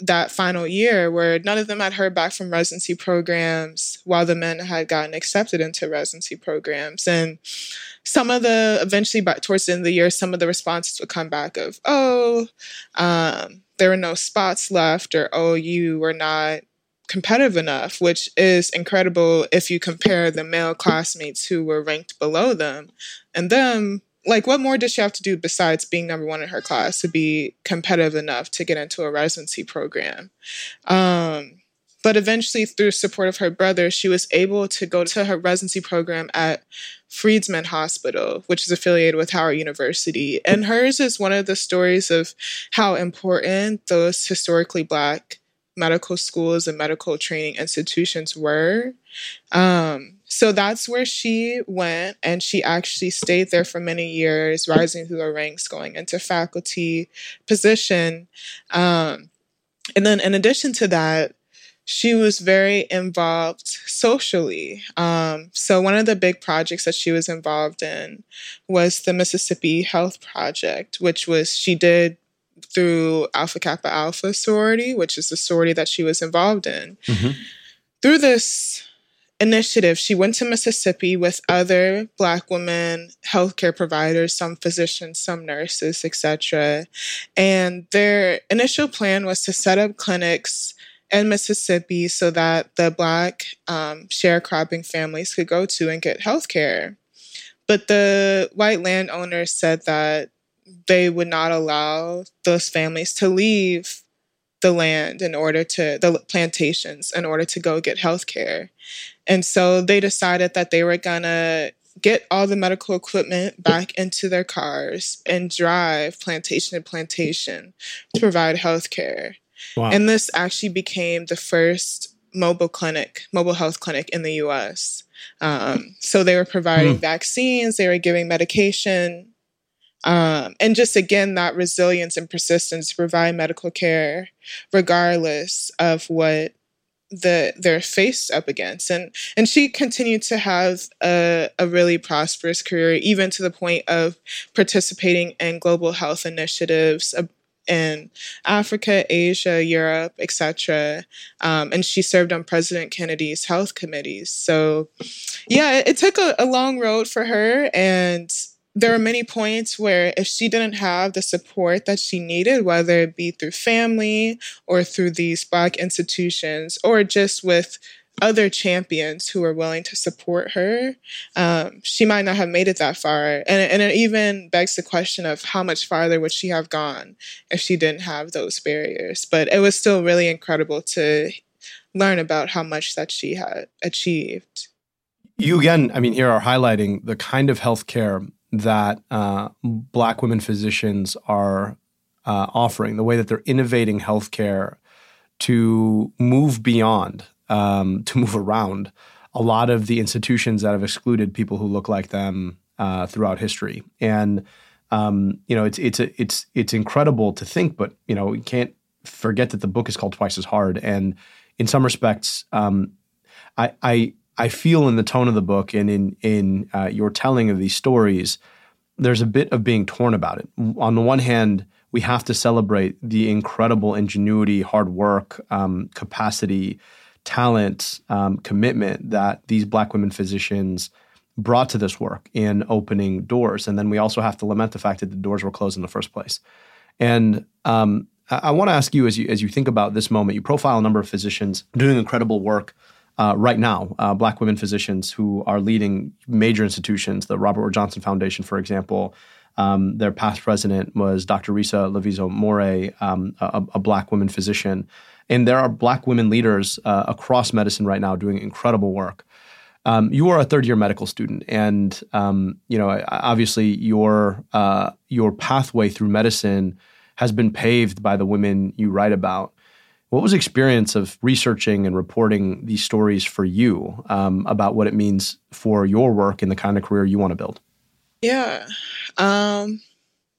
that final year where none of them had heard back from residency programs while the men had gotten accepted into residency programs. And some of the eventually by towards the end of the year some of the responses would come back of oh um, there were no spots left or oh you were not competitive enough which is incredible if you compare the male classmates who were ranked below them and them like what more does she have to do besides being number one in her class to be competitive enough to get into a residency program um, but eventually through support of her brother she was able to go to her residency program at Freedmen's Hospital, which is affiliated with Howard University. And hers is one of the stories of how important those historically Black medical schools and medical training institutions were. Um, so that's where she went, and she actually stayed there for many years, rising through the ranks, going into faculty position. Um, and then, in addition to that, she was very involved socially. Um, so, one of the big projects that she was involved in was the Mississippi Health Project, which was she did through Alpha Kappa Alpha sorority, which is the sorority that she was involved in. Mm-hmm. Through this initiative, she went to Mississippi with other Black women healthcare providers, some physicians, some nurses, etc. And their initial plan was to set up clinics in Mississippi so that the Black um, sharecropping families could go to and get healthcare. But the white landowners said that they would not allow those families to leave the land in order to the plantations in order to go get health care. And so they decided that they were gonna get all the medical equipment back into their cars and drive plantation to plantation to provide health care. Wow. And this actually became the first mobile clinic, mobile health clinic in the US. Um, so they were providing mm. vaccines, they were giving medication, um, and just again, that resilience and persistence to provide medical care, regardless of what the they're faced up against and and she continued to have a, a really prosperous career even to the point of participating in global health initiatives in Africa, Asia, Europe, etc. Um, and she served on President Kennedy's health committees. So, yeah, it, it took a, a long road for her, and there are many points where if she didn't have the support that she needed, whether it be through family or through these Black institutions or just with other champions who were willing to support her, um, she might not have made it that far. And, and it even begs the question of how much farther would she have gone if she didn't have those barriers. But it was still really incredible to learn about how much that she had achieved. You again, I mean, here are highlighting the kind of healthcare that uh, Black women physicians are uh, offering, the way that they're innovating healthcare to move beyond, um, to move around a lot of the institutions that have excluded people who look like them uh, throughout history. And um, you know, it's it's a, it's it's incredible to think, but you know, we can't forget that the book is called Twice as Hard, and in some respects, um, I, I I feel in the tone of the book and in in uh, your telling of these stories, there's a bit of being torn about it. On the one hand, we have to celebrate the incredible ingenuity, hard work, um, capacity, talent, um, commitment that these Black women physicians brought to this work in opening doors. And then we also have to lament the fact that the doors were closed in the first place. And um, I, I want to ask you as you as you think about this moment, you profile a number of physicians doing incredible work uh, right now, uh, black women physicians who are leading major institutions, the Robert Wood Johnson Foundation, for example. Um, their past president was Dr. Risa Lavizzo-Mourey, um, a, a, black woman physician. And there are black women leaders uh, across medicine right now doing incredible work. Um, you are a third year medical student, and um, you know obviously your uh, your pathway through medicine has been paved by the women you write about. What was the experience of researching and reporting these stories for you um, about what it means for your work and the kind of career you want to build? Yeah. Um,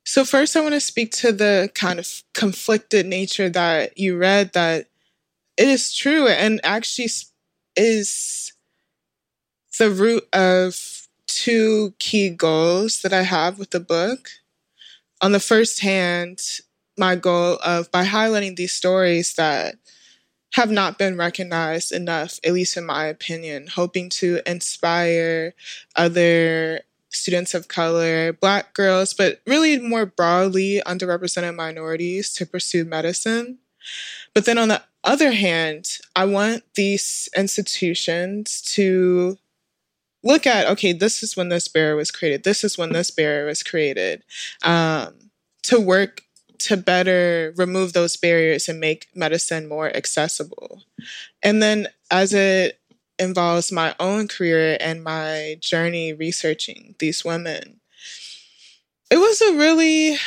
so, first, I want to speak to the kind of conflicted nature that you read that it is true and actually is the root of two key goals that I have with the book. On the first hand, my goal of by highlighting these stories that have not been recognized enough, at least in my opinion, hoping to inspire other students of color, Black girls, but really more broadly underrepresented minorities to pursue medicine. But then on the other hand, I want these institutions to look at okay, this is when this barrier was created, this is when this barrier was created, um, to work to better remove those barriers and make medicine more accessible. And then as it involves my own career and my journey researching these women, it was a really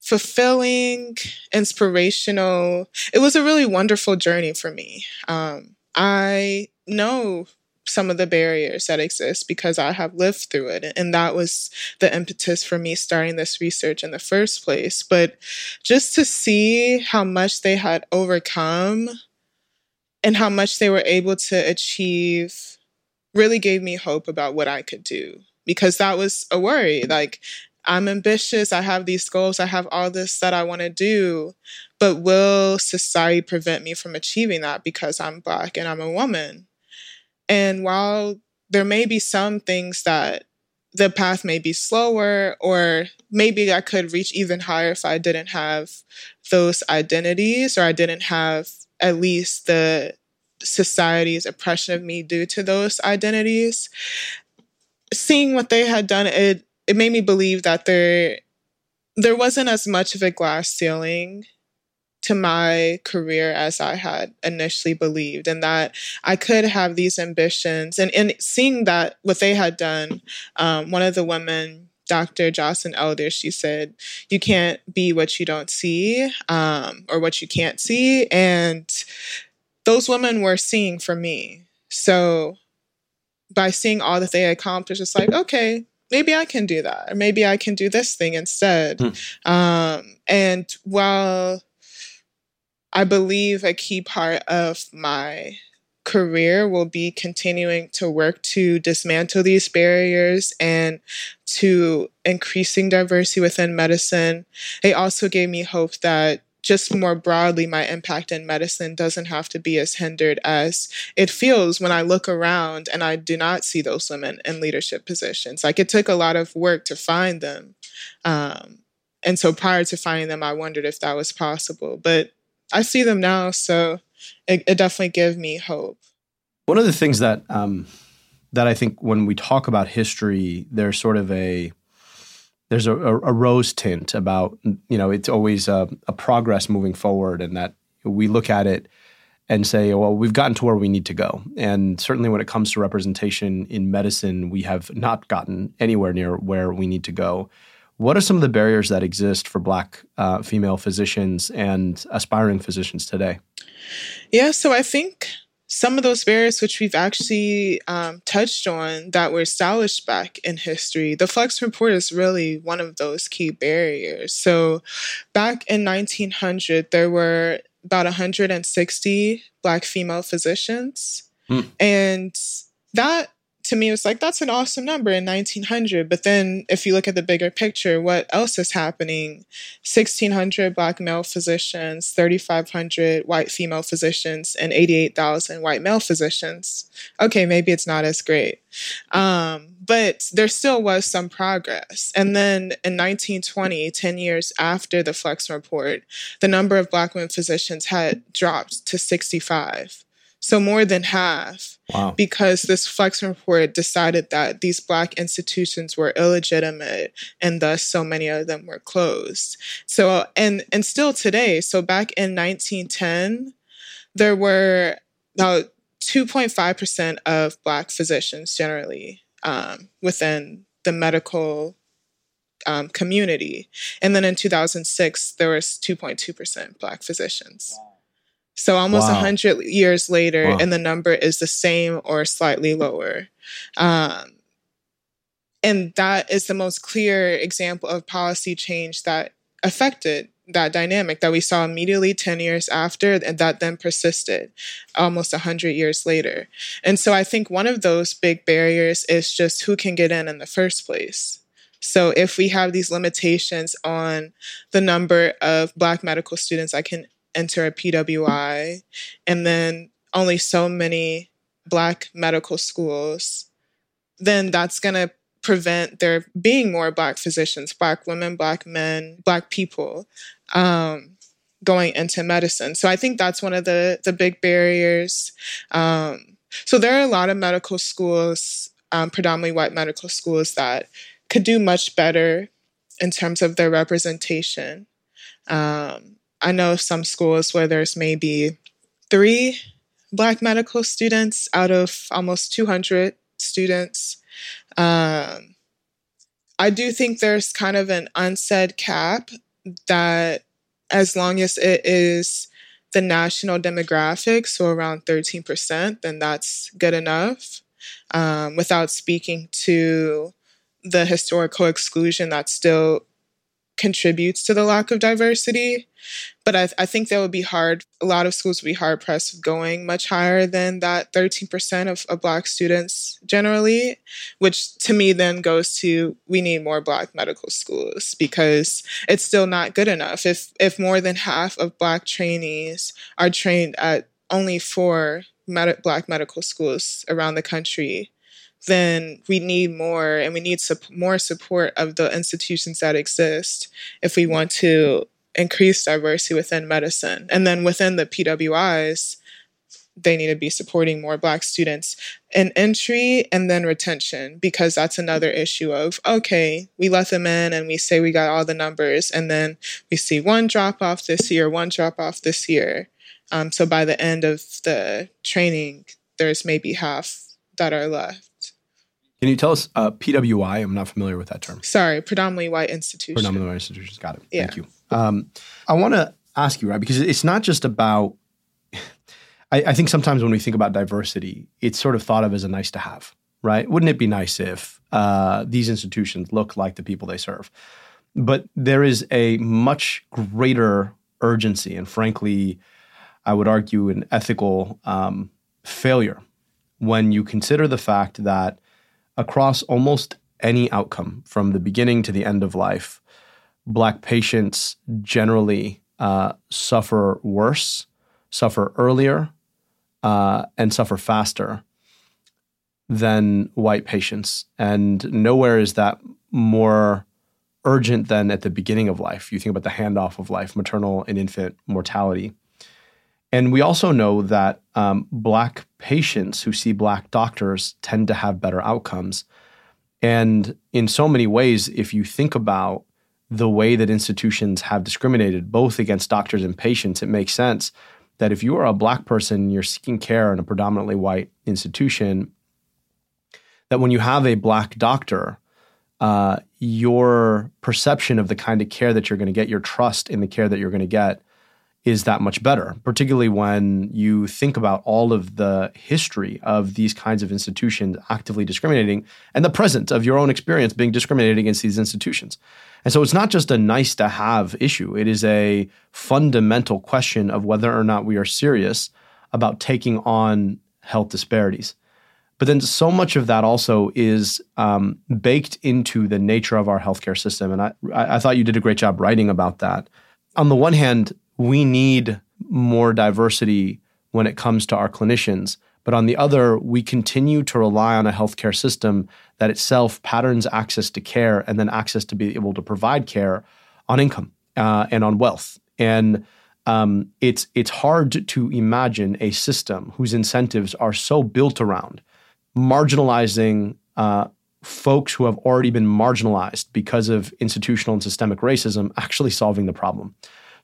fulfilling, inspirational, it was a really wonderful journey for me. Um, I know some of the barriers that exist because I have lived through it. And that was the impetus for me starting this research in the first place. But just to see how much they had overcome and how much they were able to achieve really gave me hope about what I could do because that was a worry. Like, I'm ambitious, I have these goals, I have all this that I want to do, but will society prevent me from achieving that because I'm Black and I'm a woman? And while there may be some things that the path may be slower, or maybe I could reach even higher if I didn't have those identities, or I didn't have at least the society's oppression of me due to those identities. Seeing what they had done, it it made me believe that there there wasn't as much of a glass ceiling to my career as I had initially believed, and that I could have these ambitions. And, in seeing that what they had done, um, one of the women, Dr. Joycelyn Elder, she said, You can't be what you don't see um, or what you can't see. And those women were seeing for me. So by seeing all that they accomplished, it's like, okay, maybe I can do that, or maybe I can do this thing instead. Hmm. Um, and while I believe a key part of my career will be continuing to work to dismantle these barriers and to increasing diversity within medicine. It also gave me hope that just more broadly, my impact in medicine doesn't have to be as hindered as it feels when I look around and I do not see those women in leadership positions. Like it took a lot of work to find them. Um, and so prior to finding them, I wondered if that was possible. But I see them now, so it, it definitely gives me hope. One of the things that um, that I think when we talk about history, there's sort of a there's a, a, rose tint about you know it's always a, a, progress moving forward, and that we look at it and say, well, we've gotten to where we need to go. And certainly, when it comes to representation in medicine, we have not gotten anywhere near where we need to go. What are some of the barriers that exist for Black uh, female physicians and aspiring physicians today? Yeah, so I think some of those barriers, which we've actually um, touched on, that were established back in history, the Flexner Report is really one of those key barriers. So, back in 1900, there were about 160 Black female physicians. Mm. And that to me it was like that's an awesome number in 1900 but then if you look at the bigger picture what else is happening? 1600 black male physicians 3500 white female physicians and 88000 white male physicians. Okay maybe it's not as great um, but there still was some progress. And then in 1920 10 years after the Flexner report the number of black women physicians had dropped to 65 so more than half. Wow. Because this Flexner report decided that these black institutions were illegitimate and thus so many of them were closed. So and and still today, so back in 1910, there were about 2.5% of black physicians generally um, within the medical um, community. And then in 2006, there was 2.2% black physicians. Wow. So almost a wow. hundred years later, wow. and the number is the same or slightly lower. Um, and that is the most clear example of policy change that affected that dynamic that we saw immediately 10 years after and that then persisted almost 100 years later. And so I think one of those big barriers is just who can get in in the first place. So if we have these limitations on the number of Black medical students I can enter a PWI, and then only so many Black medical schools, then that's going to prevent there being more Black physicians, Black women, Black men, Black people um, going into medicine. So I think that's one of the, the big barriers. Um, so there are a lot of medical schools, um, predominantly white medical schools, that could do much better in terms of their representation. Um, I know some schools where there's maybe three Black medical students out of almost 200 students. Um, I do think there's kind of an unsaid cap that as long as it is the national demographic, so around 13%, then that's good enough. Um, without speaking to the historical exclusion that still contributes to the lack of diversity. But I, I, think that would be hard. A lot of schools would be hard pressed going much higher than that 13% of, of Black students generally, which to me then goes to we need more Black medical schools because it's still not good enough. If, if more than half of Black trainees are trained at only four med- Black medical schools around the country, then we need more and we need more support of the institutions that exist if we want to increase diversity within medicine. And then within the PWIs, they need to be supporting more black students in entry and then retention because that's another issue of okay we let them in and we say we got all the numbers and then we see one drop off this year one drop off this year um, so by the end of the training there's maybe half that are left can you tell us uh, PWI? I'm not familiar with that term. Sorry, predominantly white institutions. Predominantly white institutions. Got it. Yeah. Thank you. Um, I want to ask you, right, because it's not just about. I, I think sometimes when we think about diversity, it's sort of thought of as a nice to have, right? Wouldn't it be nice if uh, these institutions look like the people they serve? But there is a much greater urgency, and frankly, I would argue an ethical um, failure when you consider the fact that across almost any outcome from the beginning to the end of life, Black patients generally uh, suffer worse, suffer earlier, uh, and suffer faster than white patients. And nowhere is that more urgent than at the beginning of life. You think about the handoff of life, maternal and infant mortality. And we also know that um, Black patients who see Black doctors tend to have better outcomes. And in so many ways, if you think about the way that institutions have discriminated both against doctors and patients, it makes sense that if you are a Black person, you're seeking care in a predominantly white institution, that when you have a Black doctor, uh, your perception of the kind of care that you're going to get, your trust in the care that you're going to get, is that much better, particularly when you think about all of the history of these kinds of institutions actively discriminating and the present of your own experience being discriminated against these institutions. And so it's not just a nice to have issue, it is a fundamental question of whether or not we are serious about taking on health disparities. But then so much of that also is um, baked into the nature of our healthcare system. And I, I thought you did a great job writing about that. On the one hand, we need more diversity when it comes to our clinicians. But on the other, we continue to rely on a healthcare system that itself patterns access to care and then access to be able to provide care on income uh, and on wealth. And um, it's it's hard to imagine a system whose incentives are so built around marginalizing uh, folks who have already been marginalized because of institutional and systemic racism actually solving the problem.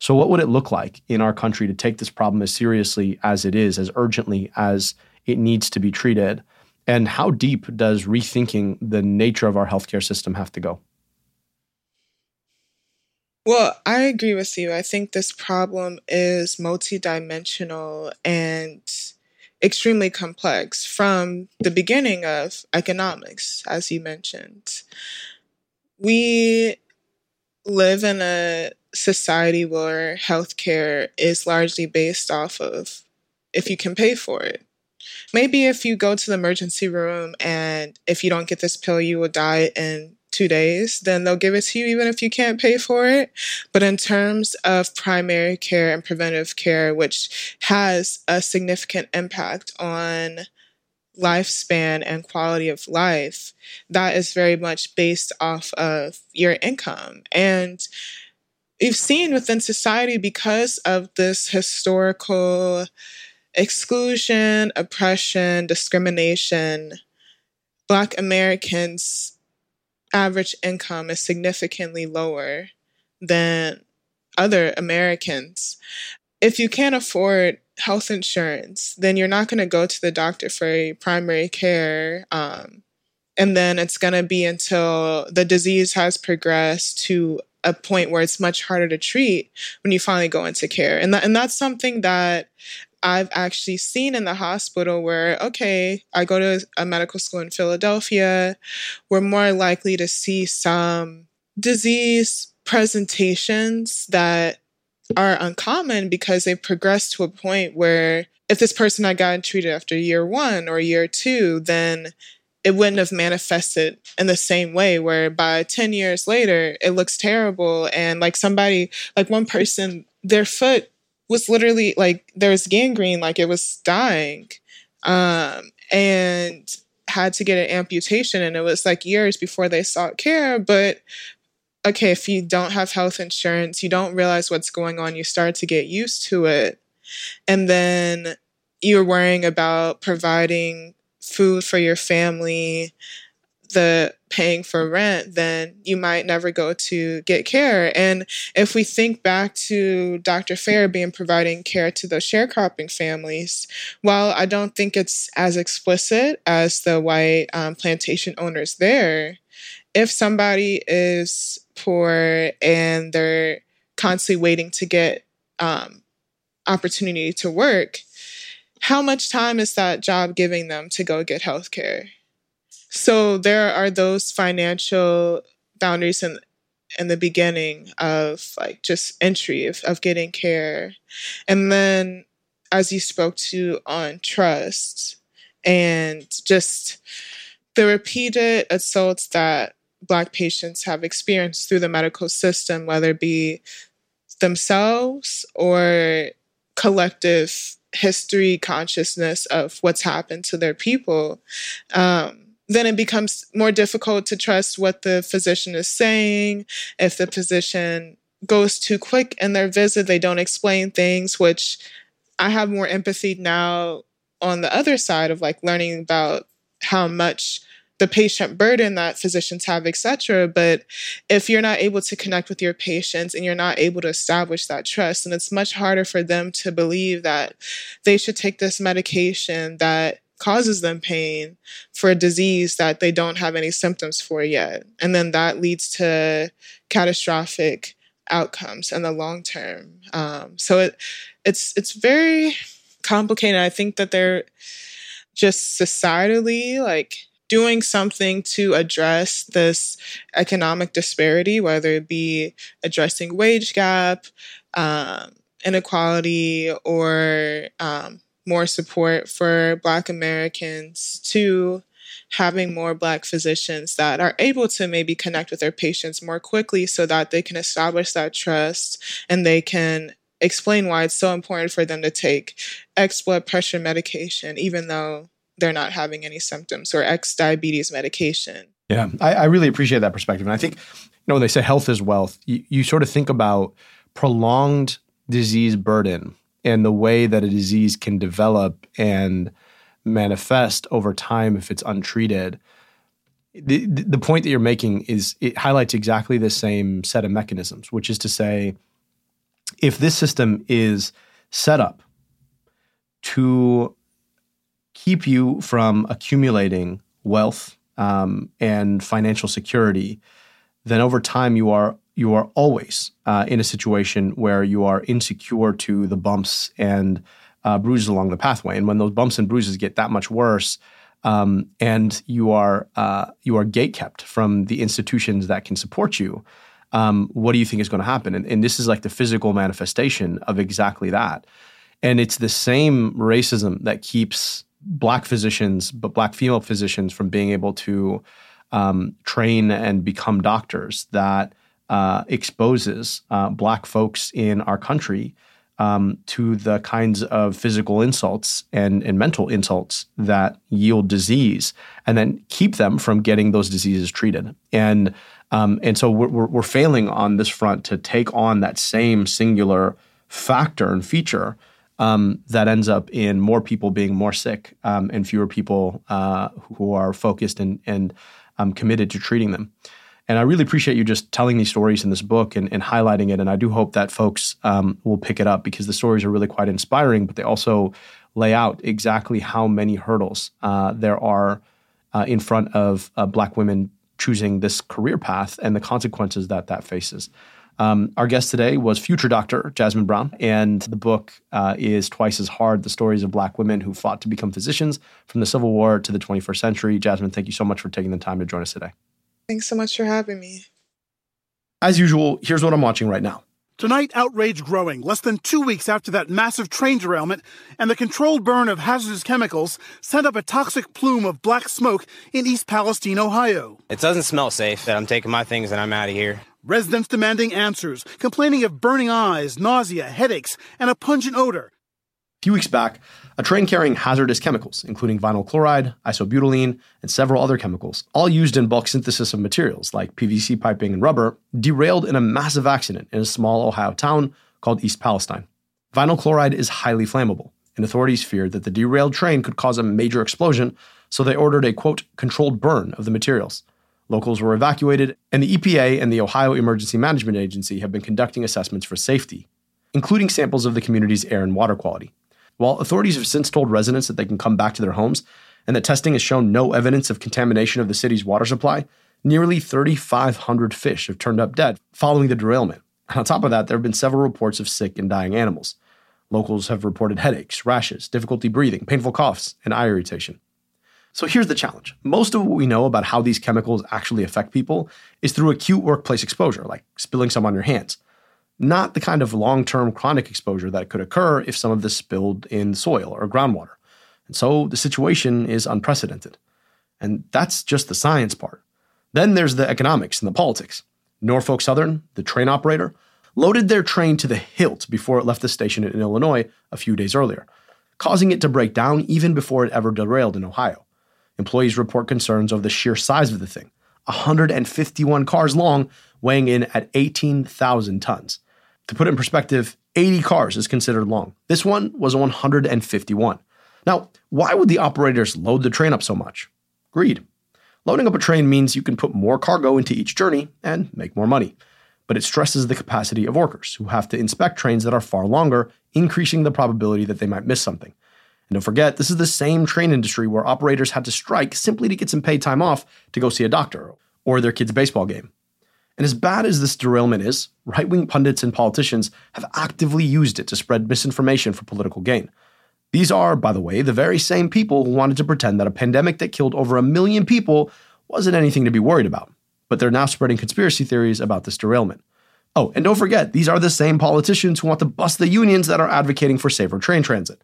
So, what would it look like in our country to take this problem as seriously as it is, as urgently as it needs to be treated? And how deep does rethinking the nature of our healthcare system have to go? Well, I agree with you. I think this problem is multidimensional and extremely complex from the beginning of economics, as you mentioned. We live in a society where healthcare is largely based off of if you can pay for it. Maybe if you go to the emergency room and if you don't get this pill, you will die in two days, then they'll give it to you even if you can't pay for it. But in terms of primary care and preventive care, which has a significant impact on lifespan and quality of life, that is very much based off of your income. And you've seen within society because of this historical exclusion, oppression, discrimination, Black Americans average income is significantly lower than other Americans. If you can't afford health insurance, then you're not going to go to the doctor for primary care. Um, and then it's going to be until the disease has progressed to a point where it's much harder to treat when you finally go into care. And, that, and that's something that I've actually seen in the hospital where, okay, I go to a medical school in Philadelphia, we're more likely to see some disease presentations that are uncommon because they've progressed to a point where if this person had gotten treated after year one or year two, then it wouldn't have manifested in the same way where by 10 years later it looks terrible and like somebody like one person their foot was literally like there was gangrene, like it was dying, um, and had to get an amputation. And it was like years before they sought care. But okay, if you don't have health insurance, you don't realize what's going on, you start to get used to it. And then you're worrying about providing food for your family the paying for rent, then you might never go to get care. And if we think back to Dr. Ferebee providing care to those sharecropping families, while I don't think it's as explicit as the white um, plantation owners there, if somebody is poor and they're constantly waiting to get um, opportunity to work, how much time is that job giving them to go get health care? So there are those financial boundaries in in the beginning of like just entry of, of getting care. And then as you spoke to on trust and just the repeated assaults that black patients have experienced through the medical system, whether it be themselves or collective history consciousness of what's happened to their people. Um, then it becomes more difficult to trust what the physician is saying. If the physician goes too quick in their visit, they don't explain things, which I have more empathy now on the other side of like learning about how much the patient burden that physicians have, etc. But if you're not able to connect with your patients and you're not able to establish that trust, then it's much harder for them to believe that they should take this medication that causes them pain for a disease that they don't have any symptoms for yet. And then that leads to catastrophic outcomes in the long term. Um, so it, it's it's very complicated. I think that they're just societally like doing something to address this economic disparity, whether it be addressing wage gap, um, inequality, or um, more support for Black Americans to having more Black physicians that are able to maybe connect with their patients more quickly so that they can establish that trust and they can explain why it's so important for them to take X blood pressure medication, even though they're not having any symptoms, or X diabetes medication. Yeah, I, I, really appreciate that perspective. And I think, you know, when they say health is wealth, you, you sort of think about prolonged disease burden and the way that a disease can develop and manifest over time if it's untreated. The, the point that you're making is it highlights exactly the same set of mechanisms, which is to say, if this system is set up to keep you from accumulating wealth um, and financial security, then over time you are you are always uh, in a situation where you are insecure to the bumps and uh, bruises along the pathway. And when those bumps and bruises get that much worse, um, and you are uh, you are gate kept from the institutions that can support you, um, what do you think is going to happen? And, and this is like the physical manifestation of exactly that. And it's the same racism that keeps black physicians, but black female physicians, from being able to um, train and become doctors that uh, exposes uh, black folks in our country um, to the kinds of physical insults and, and mental insults that yield disease, and then keep them from getting those diseases treated. And um, and so we're, we're failing on this front to take on that same singular factor and feature um, that ends up in more people being more sick um, and fewer people uh, who are focused and, and um, committed to treating them. And I really appreciate you just telling these stories in this book and, and highlighting it. And I do hope that folks um, will pick it up because the stories are really quite inspiring, but they also lay out exactly how many hurdles uh, there are uh, in front of uh, Black women choosing this career path and the consequences that that faces. Um, our guest today was future doctor Jasmine Brown, and the book uh, is Twice as Hard The Stories of Black Women Who Fought to Become Physicians from the Civil War to the 21st Century. Jasmine, thank you so much for taking the time to join us today. Thanks so much for having me. As usual, here's what I'm watching right now. Tonight, outrage growing, less than two weeks after that massive train derailment and the controlled burn of hazardous chemicals sent up a toxic plume of black smoke in East Palestine, Ohio. It doesn't smell safe that I'm taking my things and I'm out of here. Residents demanding answers, complaining of burning eyes, nausea, headaches, and a pungent odor. Few weeks back, a train carrying hazardous chemicals, including vinyl chloride, isobutylene, and several other chemicals, all used in bulk synthesis of materials like PVC piping and rubber, derailed in a massive accident in a small Ohio town called East Palestine. Vinyl chloride is highly flammable, and authorities feared that the derailed train could cause a major explosion, so they ordered a quote, controlled burn of the materials. Locals were evacuated, and the EPA and the Ohio Emergency Management Agency have been conducting assessments for safety, including samples of the community's air and water quality. While authorities have since told residents that they can come back to their homes and that testing has shown no evidence of contamination of the city's water supply, nearly 3,500 fish have turned up dead following the derailment. And on top of that, there have been several reports of sick and dying animals. Locals have reported headaches, rashes, difficulty breathing, painful coughs, and eye irritation. So here's the challenge. Most of what we know about how these chemicals actually affect people is through acute workplace exposure, like spilling some on your hands not the kind of long term chronic exposure that could occur if some of this spilled in soil or groundwater. And so the situation is unprecedented. And that's just the science part. Then there's the economics and the politics. Norfolk Southern, the train operator, loaded their train to the hilt before it left the station in Illinois a few days earlier, causing it to break down even before it ever derailed in Ohio. Employees report concerns over the sheer size of the thing 151 cars long, weighing in at 18,000 tons. To put it in perspective, 80 cars is considered long. This one was 151. Now, why would the operators load the train up so much? Greed. Loading up a train means you can put more cargo into each journey and make more money. But it stresses the capacity of workers who have to inspect trains that are far longer, increasing the probability that they might miss something. And don't forget, this is the same train industry where operators had to strike simply to get some paid time off to go see a doctor or their kid's baseball game. And as bad as this derailment is, right wing pundits and politicians have actively used it to spread misinformation for political gain. These are, by the way, the very same people who wanted to pretend that a pandemic that killed over a million people wasn't anything to be worried about. But they're now spreading conspiracy theories about this derailment. Oh, and don't forget, these are the same politicians who want to bust the unions that are advocating for safer train transit.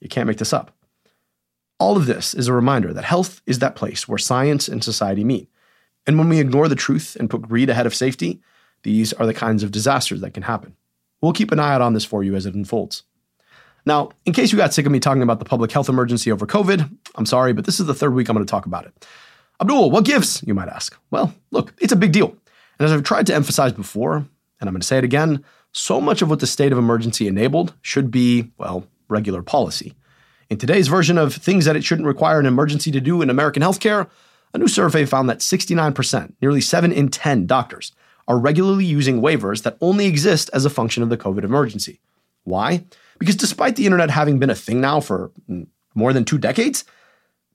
You can't make this up. All of this is a reminder that health is that place where science and society meet. And when we ignore the truth and put greed ahead of safety, these are the kinds of disasters that can happen. We'll keep an eye out on this for you as it unfolds. Now, in case you got sick of me talking about the public health emergency over COVID, I'm sorry, but this is the third week I'm going to talk about it. Abdul, what gives, you might ask? Well, look, it's a big deal. And as I've tried to emphasize before, and I'm going to say it again, so much of what the state of emergency enabled should be, well, regular policy. In today's version of things that it shouldn't require an emergency to do in American healthcare, a new survey found that 69%, nearly 7 in 10 doctors, are regularly using waivers that only exist as a function of the COVID emergency. Why? Because despite the internet having been a thing now for mm, more than two decades,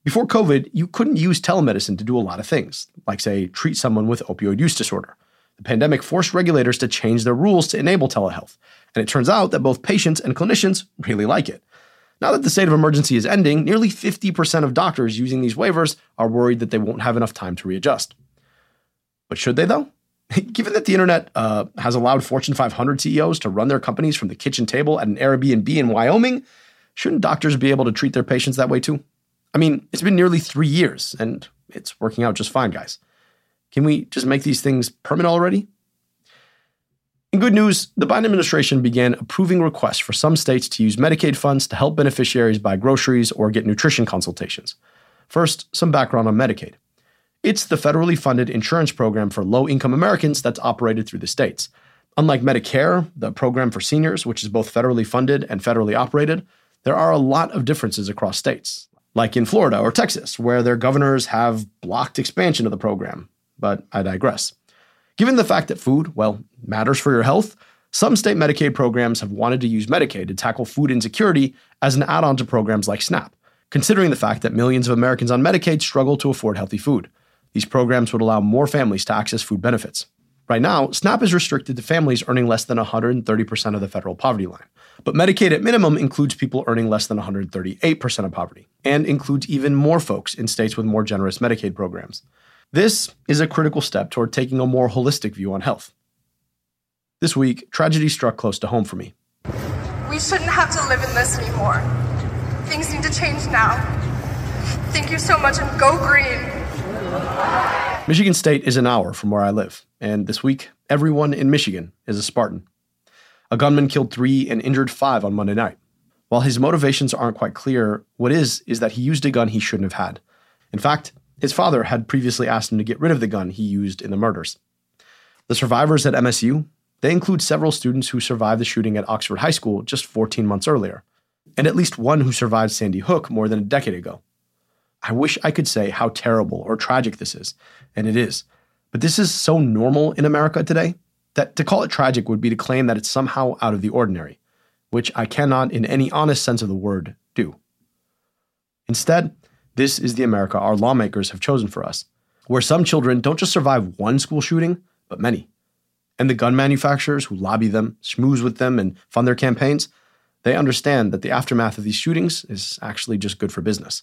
before COVID, you couldn't use telemedicine to do a lot of things, like, say, treat someone with opioid use disorder. The pandemic forced regulators to change their rules to enable telehealth, and it turns out that both patients and clinicians really like it. Now that the state of emergency is ending, nearly 50% of doctors using these waivers are worried that they won't have enough time to readjust. But should they, though? Given that the internet uh, has allowed Fortune 500 CEOs to run their companies from the kitchen table at an Airbnb in Wyoming, shouldn't doctors be able to treat their patients that way too? I mean, it's been nearly three years and it's working out just fine, guys. Can we just make these things permanent already? In good news, the Biden administration began approving requests for some states to use Medicaid funds to help beneficiaries buy groceries or get nutrition consultations. First, some background on Medicaid. It's the federally funded insurance program for low income Americans that's operated through the states. Unlike Medicare, the program for seniors, which is both federally funded and federally operated, there are a lot of differences across states, like in Florida or Texas, where their governors have blocked expansion of the program. But I digress. Given the fact that food, well, matters for your health, some state Medicaid programs have wanted to use Medicaid to tackle food insecurity as an add on to programs like SNAP, considering the fact that millions of Americans on Medicaid struggle to afford healthy food. These programs would allow more families to access food benefits. Right now, SNAP is restricted to families earning less than 130% of the federal poverty line. But Medicaid at minimum includes people earning less than 138% of poverty, and includes even more folks in states with more generous Medicaid programs. This is a critical step toward taking a more holistic view on health. This week, tragedy struck close to home for me. We shouldn't have to live in this anymore. Things need to change now. Thank you so much and go green. Michigan State is an hour from where I live, and this week, everyone in Michigan is a Spartan. A gunman killed three and injured five on Monday night. While his motivations aren't quite clear, what is, is that he used a gun he shouldn't have had. In fact, his father had previously asked him to get rid of the gun he used in the murders. The survivors at MSU, they include several students who survived the shooting at Oxford High School just 14 months earlier, and at least one who survived Sandy Hook more than a decade ago. I wish I could say how terrible or tragic this is, and it is. But this is so normal in America today that to call it tragic would be to claim that it's somehow out of the ordinary, which I cannot, in any honest sense of the word, do. Instead, this is the America our lawmakers have chosen for us, where some children don't just survive one school shooting, but many. And the gun manufacturers who lobby them, schmooze with them, and fund their campaigns, they understand that the aftermath of these shootings is actually just good for business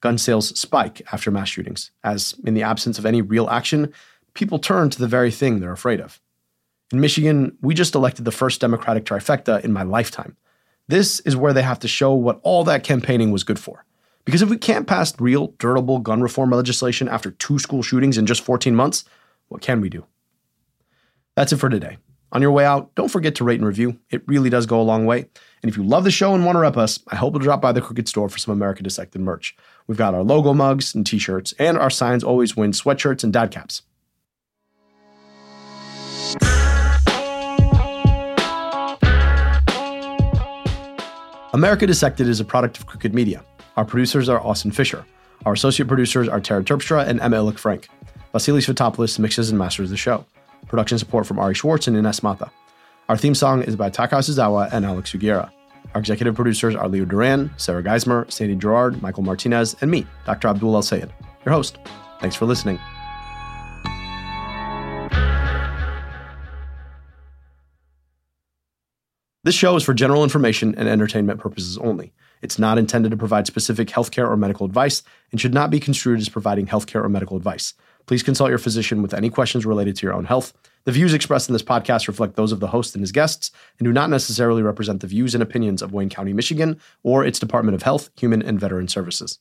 gun sales spike after mass shootings, as in the absence of any real action, people turn to the very thing they're afraid of. In Michigan, we just elected the first Democratic trifecta in my lifetime. This is where they have to show what all that campaigning was good for. Because if we can't pass real, durable gun reform legislation after two school shootings in just 14 months, what can we do? That's it for today. On your way out, don't forget to rate and review. It really does go a long way. And if you love the show and want to rep us, I hope you'll drop by the Crooked Store for some America Dissected merch. We've got our logo mugs and t shirts, and our signs always win sweatshirts and dad caps. America Dissected is a product of Crooked Media. Our producers are Austin Fisher. Our associate producers are Tara Terpstra and Emma Illick-Frank. Vasilis Fotopoulos mixes and masters the show. Production support from Ari Schwartz and Ines Mata. Our theme song is by Taka Yasuzawa and Alex Sugiura. Our executive producers are Leo Duran, Sarah Geismer, Sandy Gerard, Michael Martinez, and me, Dr. Abdul El-Sayed, your host. Thanks for listening. This show is for general information and entertainment purposes only. It's not intended to provide specific healthcare or medical advice and should not be construed as providing healthcare or medical advice. Please consult your physician with any questions related to your own health. The views expressed in this podcast reflect those of the host and his guests and do not necessarily represent the views and opinions of Wayne County, Michigan, or its Department of Health, Human and Veteran Services.